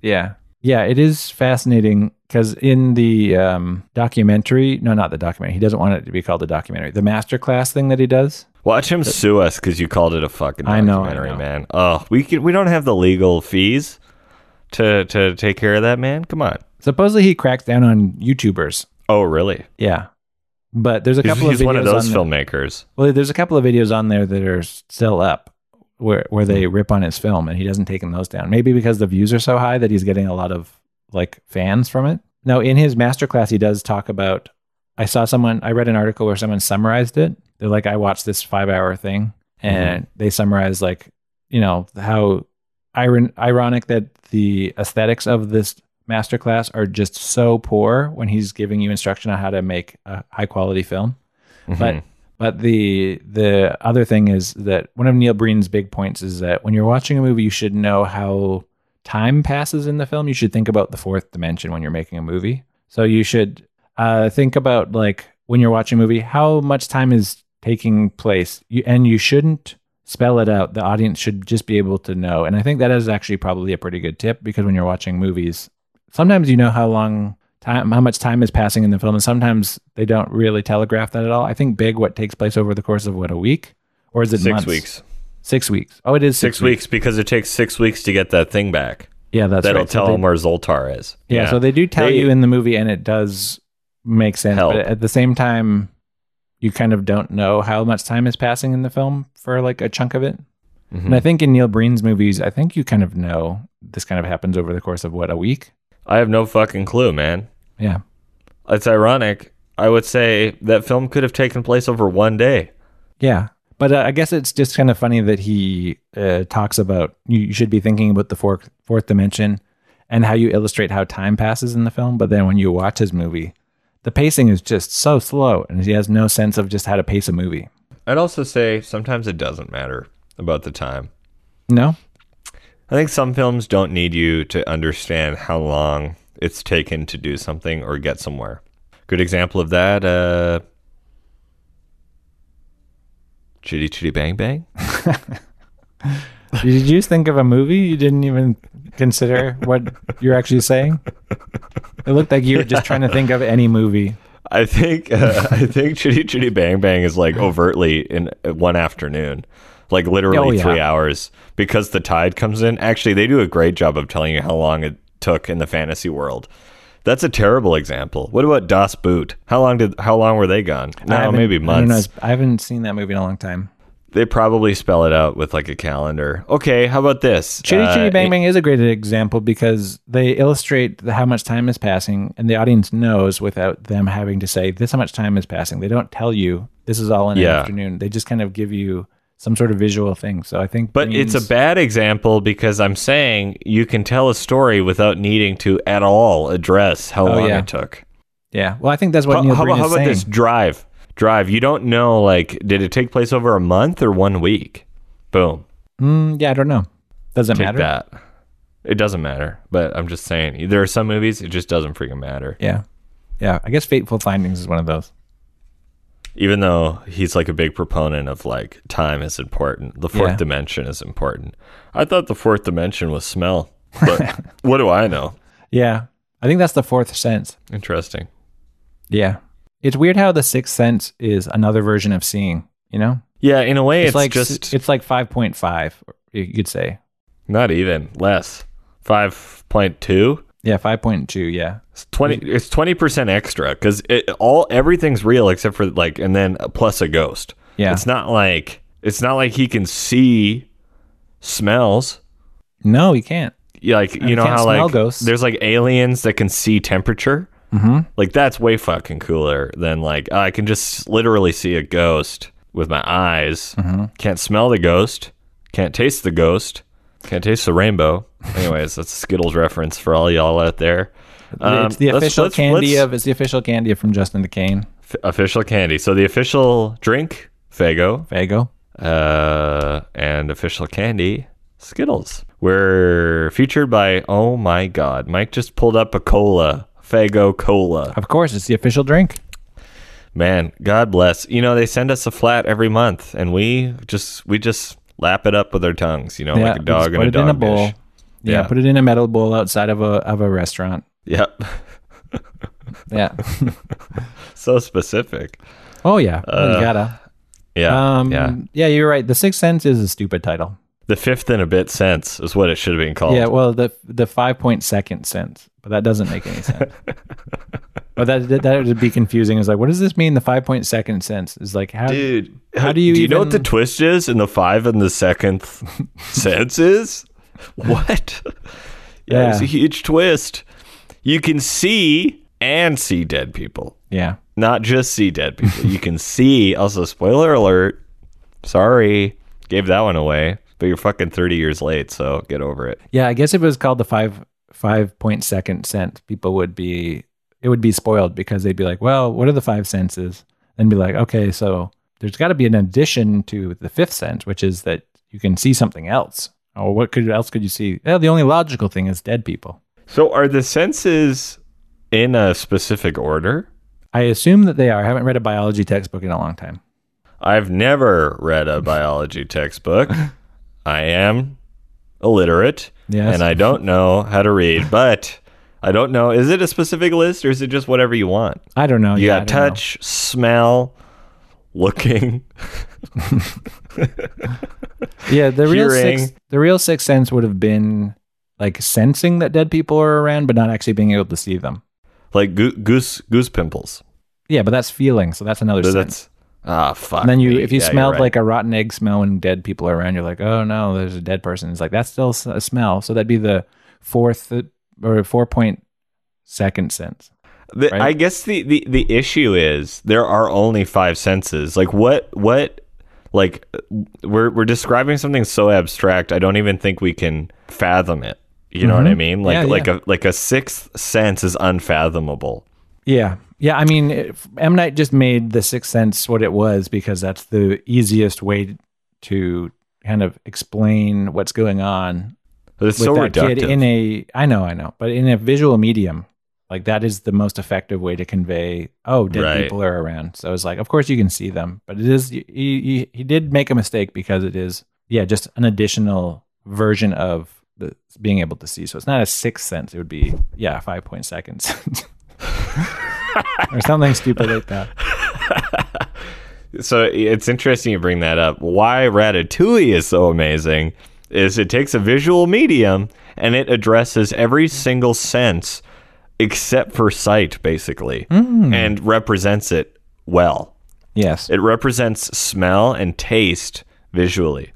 Yeah. Yeah, it is fascinating because in the um, documentary, no, not the documentary, he doesn't want it to be called a documentary. The masterclass thing that he does, Watch him sue us because you called it a fucking I know, I documentary, know. man. Oh, we can, we don't have the legal fees to to take care of that, man. Come on. supposedly he cracks down on YouTubers. Oh, really? Yeah. But there's a couple he's of videos He's one of those on there- filmmakers. Well, there's a couple of videos on there that are still up where where they hmm. rip on his film and he doesn't take those down. Maybe because the views are so high that he's getting a lot of like fans from it. Now, in his masterclass, he does talk about. I saw someone. I read an article where someone summarized it. They're like, I watched this five hour thing, hmm. and they summarize like, you know, how iron- ironic that the aesthetics of this masterclass are just so poor when he's giving you instruction on how to make a high quality film. But mm-hmm. But the the other thing is that one of Neil Breen's big points is that when you're watching a movie, you should know how time passes in the film. You should think about the fourth dimension when you're making a movie. So you should uh, think about like when you're watching a movie, how much time is taking place, you, and you shouldn't spell it out. The audience should just be able to know. And I think that is actually probably a pretty good tip because when you're watching movies, sometimes you know how long time how much time is passing in the film and sometimes they don't really telegraph that at all i think big what takes place over the course of what a week or is it Six months? weeks. six weeks oh it is Six, six, weeks. because it takes six weeks to get that thing back. yeah that's That'll right. So tell they- him where Zoltar is. yeah, so they do tell They- you in the movie and it does make sense Help. but at the same time you kind of don't know how much time is passing in the film for like a chunk of it Mhm. and i think in neil breen's movies i think you kind of know this kind of happens over the course of what a week I have no fucking clue, man. Yeah It's ironic. I would say that film could have taken place over one day. Yeah. But uh, I guess it's just kind of funny that he uh, talks about you, should be thinking about the fourth, fourth dimension and how you illustrate how time passes in the film. But then when you watch his movie, the pacing is just so slow and he has no sense of just how to pace a movie. I'd also say sometimes it doesn't matter about the time. No? I think some films don't need you to understand how long it's taken to do something or get somewhere. Good example of that, uh Chitty Chitty Bang Bang. Did you just think of a movie? You didn't even consider what you're actually saying? It looked like you were just trying to think of any movie. I think uh, I think Chitty Chitty Bang Bang is like overtly in uh, one afternoon, like literally Oh, yeah. three hours because the tide comes in. Actually, they do a great job of telling you how long it took in the fantasy world. That's a terrible example. What about Das Boot? How long did how long were they gone? No, maybe I know. months. I haven't seen that movie in a long time. They probably spell it out with like a calendar. Okay, how about this? Chitty Uh, Chitty Bang Bang is a great example because they illustrate the- how much time is passing, and the audience knows without them having to say, This how much time is passing. They don't tell you this is all in an afternoon. They just kind of give you some sort of visual thing. So I think. But it's a bad example because I'm saying you can tell a story without needing to at all address how Oh, long yeah. it took. Yeah. Well, I think that's what How, Neil how Breen about, how about saying. this drive? Drive. You don't know like did it take place over a month or one week? Boom. Mm, yeah, I don't know. Doesn't Take matter. that. It doesn't matter. But I'm just saying there are some movies it just doesn't freaking matter. Yeah. Yeah. I guess Fateful Findings is one of those. Even though he's like a big proponent of like time is important. The fourth Yeah. dimension is important. I thought the fourth dimension was smell. But what do I know? Yeah. I think that's the fourth sense. Interesting. Yeah. It's weird how the sixth sense is another version of seeing, you know? Yeah, in a way it's, like just it's like 5.5 you could say. Not even less. Five point two. Yeah, 5.2, yeah. It's twenty. It's twenty percent extra because it all everything's real except for like, and then plus a ghost. Yeah. It's not like it's not like he can see smells. No, he can't. Yeah, Like you know how like ghosts. there's like aliens that can see temperature. Mm-hmm. Like that's way fucking cooler than like I can just literally see a ghost with my eyes. Mm-hmm. Can't smell the ghost. Can't taste the ghost. Can't taste the rainbow. Anyways, that's a Skittles reference for all y'all out there. Um, it's the let's- official let's- candy let's- of it's the official candy from Justin to Kane. f- official candy. So the official drink, Faygo, Faygo. uh, and official candy, Skittles. We're featured by oh my god, Mike just pulled up a cola, Faygo cola. Of course, it's the official drink. Man, God bless. You know they send us a flat every month, and we just we just lap it up with their tongues. You know, yeah, like a dog put a it dog in a bowl. dish. Yeah, Yeah. put it in a metal bowl outside of a of a restaurant. Yep. Yeah. so specific. oh yeah. Well, you gotta. Yeah. Um, yeah. yeah. you're right. The Sixth Sense is a stupid title. The fifth and a bit sense is what it should have been called. Yeah, well, the the five point second sense, but that doesn't make any sense. but that, that that would be confusing. It's like, what does this mean? The five point second sense is like how? Dude, How do you do you know what the twist is in the five and the second sense is? What? Yeah, it's a huge twist. You can see and see dead people, Yeah, not just see dead people. you can see. Also, spoiler alert. Sorry, gave that one away. But you're fucking thirty years late, so get over it. yeah. I guess if it was called the five five point second sense, people would be it would be spoiled because they'd be like, well, what are the five senses? And be like, okay, so there's got to be an addition to the fifth sense, which is that you can see something else. Or what could else could you see? Yeah, the only logical thing is dead people. So, are the senses in a specific order? I assume that they are. I haven't read a biology textbook in a long time. I've never read a biology textbook. I am illiterate Yes. and I don't know how to read, but I don't know. Is it a specific list or is it just whatever you want? I don't know. You Yeah, got don't know. touch, smell, looking. Yeah, the real the real sixth sense would have been like sensing that dead people are around, but not actually being able to see them. like goo- goose goose pimples. Yeah, but that's feeling, so that's another So sense. that's ah fuck. And then you, me. if you Yeah, smelled right. like a rotten egg smell when dead people are around, you're like, oh no, there's a dead person. It's like that's still a smell. So that'd be the fourth uh, or four point second sense. The, right? I guess the, the the issue is there are only five senses. Like what what like we're we're describing something so abstract. I don't even think we can fathom it. You know what I Mhm. mean? Like Yeah, like yeah. a like a sixth sense is unfathomable. Yeah. Yeah. I mean, it, M. Night just made the Sixth Sense what it was because that's the easiest way to kind of explain what's going on But it's with so that reductive. kid in a I know, I know, but in a visual medium, like that is the most effective way to convey. Oh, dead Right. people are around. So it's like, of course you can see them, but it is he, he he did make a mistake because it is yeah just an additional version of the being able to see. So it's not a sixth sense. It would be yeah five point seconds. or something stupid like that. so it's interesting you bring that up. Why Ratatouille is so amazing is it takes a visual medium and it addresses every single sense except for sight, basically, Hmm. and represents it well. Yes. It represents smell and taste visually.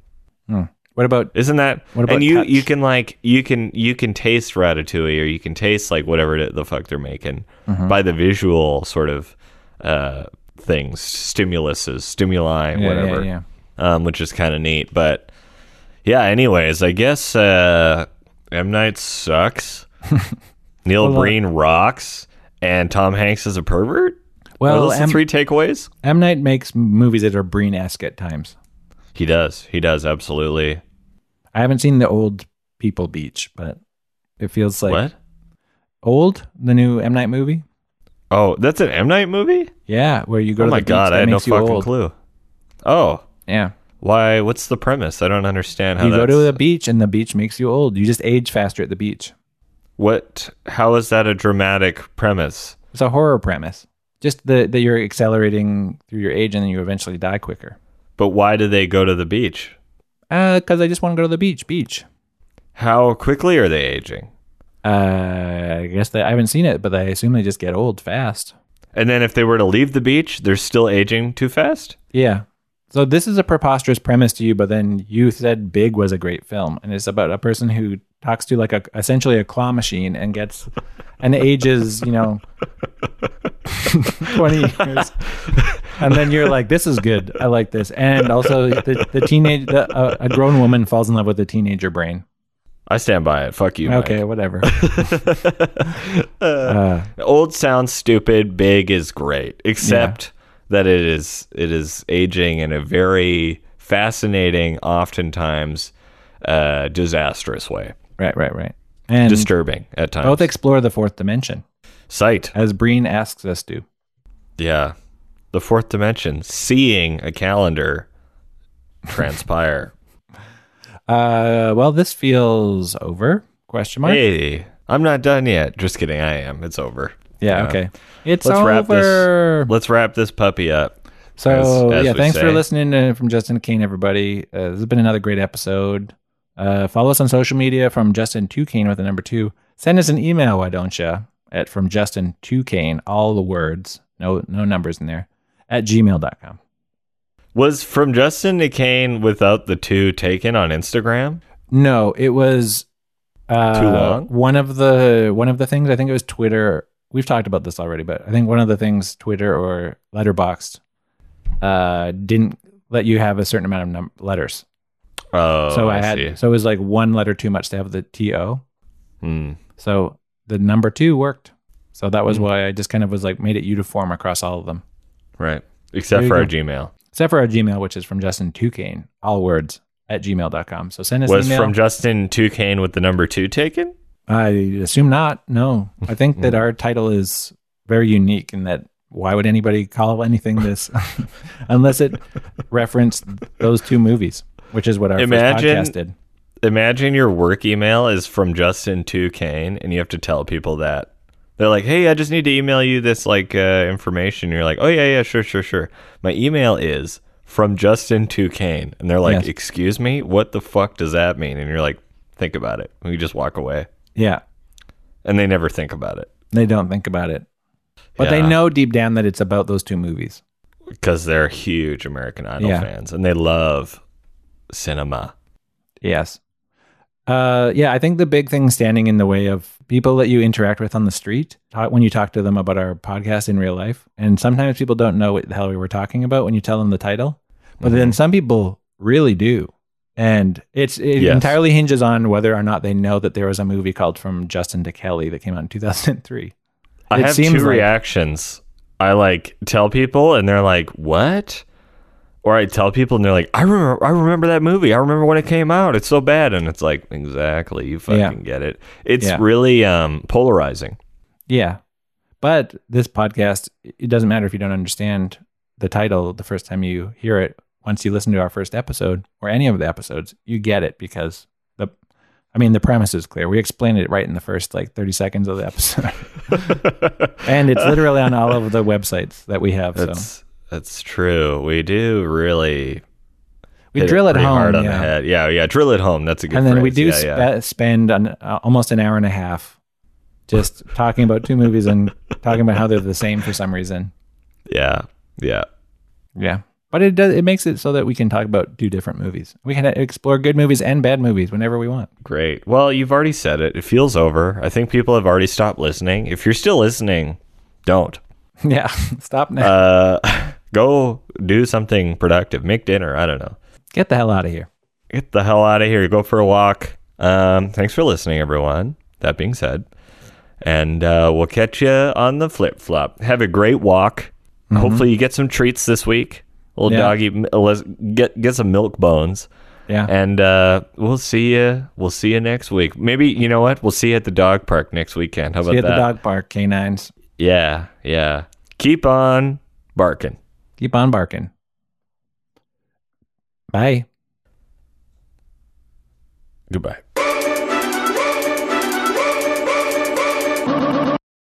What about Isn't that? What about and you touch? you can like you can you can taste ratatouille or you can taste like whatever the fuck they're making Mm-hmm. by the visual sort of uh things, stimuluses, stimuli, Yeah, whatever. yeah, Um, which is kind of neat. But yeah, anyways, I guess uh M Night sucks. Neil Well, uh, Breen rocks, and Tom Hanks is a pervert. Are Well, those the M, three takeaways? M Night makes movies that are Breen-esque at times. He does. He does absolutely. I haven't seen the old People Beach, but it feels like what? old the new M Night movie. Oh, that's an M Night movie. Yeah, where you go oh to my the god, I had no fucking old. clue. Oh, Yeah, why? What's the premise? I don't understand how you go to the beach and the beach makes you old. You just age faster at the beach. what? How is that a dramatic premise? It's a horror premise. Just the, that you're accelerating through your age and then you eventually die quicker. But why do they go to the beach? Because I just want to go to the beach. Beach. How quickly are they aging? Uh, I guess they, I haven't seen it, but I assume they just get old fast. And then if they were to leave the beach, they're still aging too fast. Yeah. So this is a preposterous premise to you, but then you said Big was a great film, and it's about a person who talks to like a essentially a claw machine and gets and ages, you know, twenty years, and then you're like, "This is good. I like this." And also, the the teenage the, uh, a grown woman falls in love with a teenager brain. I stand by it. Fuck you. Mike. Okay, whatever. uh, Old sounds stupid. Big is great, except that it is it is aging in a very fascinating, oftentimes uh, disastrous way. right, right, right. And Disturbing at times. both explore the fourth dimension, Sight. as Breen asks us to. Yeah. The fourth dimension. Seeing a calendar transpire. Uh, well, this feels over. Question mark. hey, I'm not done yet. Just kidding. I am. It's over. Yeah, Yeah. Okay. It's Let's over. wrap this. Let's wrap this puppy up. So as- as yeah, thanks for listening to, from Justin Kane, everybody. Uh, this has been another great episode. Uh, follow us on social media from Justin to Kane with the number two. Send us an email, why don't you? At from Justin to Kane, all the words, no no numbers in there, at gmail.com. Was from Justin to Kane without the two taken on Instagram? No, it was uh, Too long? One of the one of the things I think it was Twitter. We've talked about this already, but I think one of the things Twitter or Letterboxd uh, didn't let you have a certain amount of num- letters. Oh, so I, I, had see. so it was like one letter too much to have the to. Hmm. So the number two worked. So that was why I just kind of was like made it uniform across all of them, Right. Except for our go. Gmail. except for our Gmail, which is from Justin to Kane, all words at gmail.com. So send us Was email. from Justin to with the number two taken? I assume not. No, I think that our title is very unique in that why would anybody call anything this unless it referenced those two movies, which is what our Imagine- first podcast did. Imagine your work email is from Justin to Kane, and you have to tell people that. They're like, "Hey, I just need to email you this like uh, information." And you're like, "Oh yeah, yeah, sure, sure, sure." My email is from Justin to Kane, and they're like, Yes. "Excuse me, what the fuck does that mean?" And you're like, "Think about it." We just walk away, Yeah, and they never think about it they don't think about it, but they know deep down that it's about those two movies. because they're huge American Idol Yeah. fans, and they love cinema. Yes. Uh, yeah, I think the big thing standing in the way of people that you interact with on the street when you talk to them about our podcast in real life, and sometimes people don't know what the hell we were talking about when you tell them the title, but then some people really do, and it's it Yes. entirely hinges on whether or not they know that there was a movie called From Justin to Kelly that came out in two thousand and three. I It have two like- reactions. I like tell people, and they're like, "What?" Or I tell people, and they're like, "I remember, I remember that movie. I remember when it came out. It's so bad." And it's like, exactly, you fucking Yeah. get it. It's Yeah. really um, polarizing. Yeah. But this podcast, it doesn't matter if you don't understand the title the first time you hear it. Once you listen to our first episode or any of the episodes, you get it because the I mean the premise is clear. We explained it right in the first like 30 seconds of the episode. and it's literally on all of the websites that we have. so That's that's true. We do really we drill it pretty home. hard on yeah. the head. Yeah, yeah, drill it home. That's a good. and then we do Yeah, spe- yeah. spend an, uh, almost an hour and a half just talking about two movies and talking about how they're the same for some reason. yeah, yeah. Yeah. But it does. It makes it so that we can talk about two different movies. We can explore good movies and bad movies whenever we want. Great. Well, you've already said it. It feels over. I think people have already stopped listening. If you're still listening, don't. Yeah. Stop now. Uh, go do something productive. Make dinner. I don't know. Get the hell out of here. Get the hell out of here. Go for a walk. Um, thanks for listening, everyone. That being said, and uh, we'll catch you on the flip flop. Have a great walk. Hopefully, you get some treats this week. Little Yeah. doggy, let's get get some milk bones. Yeah. And uh, we'll see you. We'll see you next week. Maybe you know what? We'll see you at the dog park next weekend. How about See you at that? the dog park, canines. Yeah, yeah. Keep on barking. Keep on barking. Bye. Goodbye.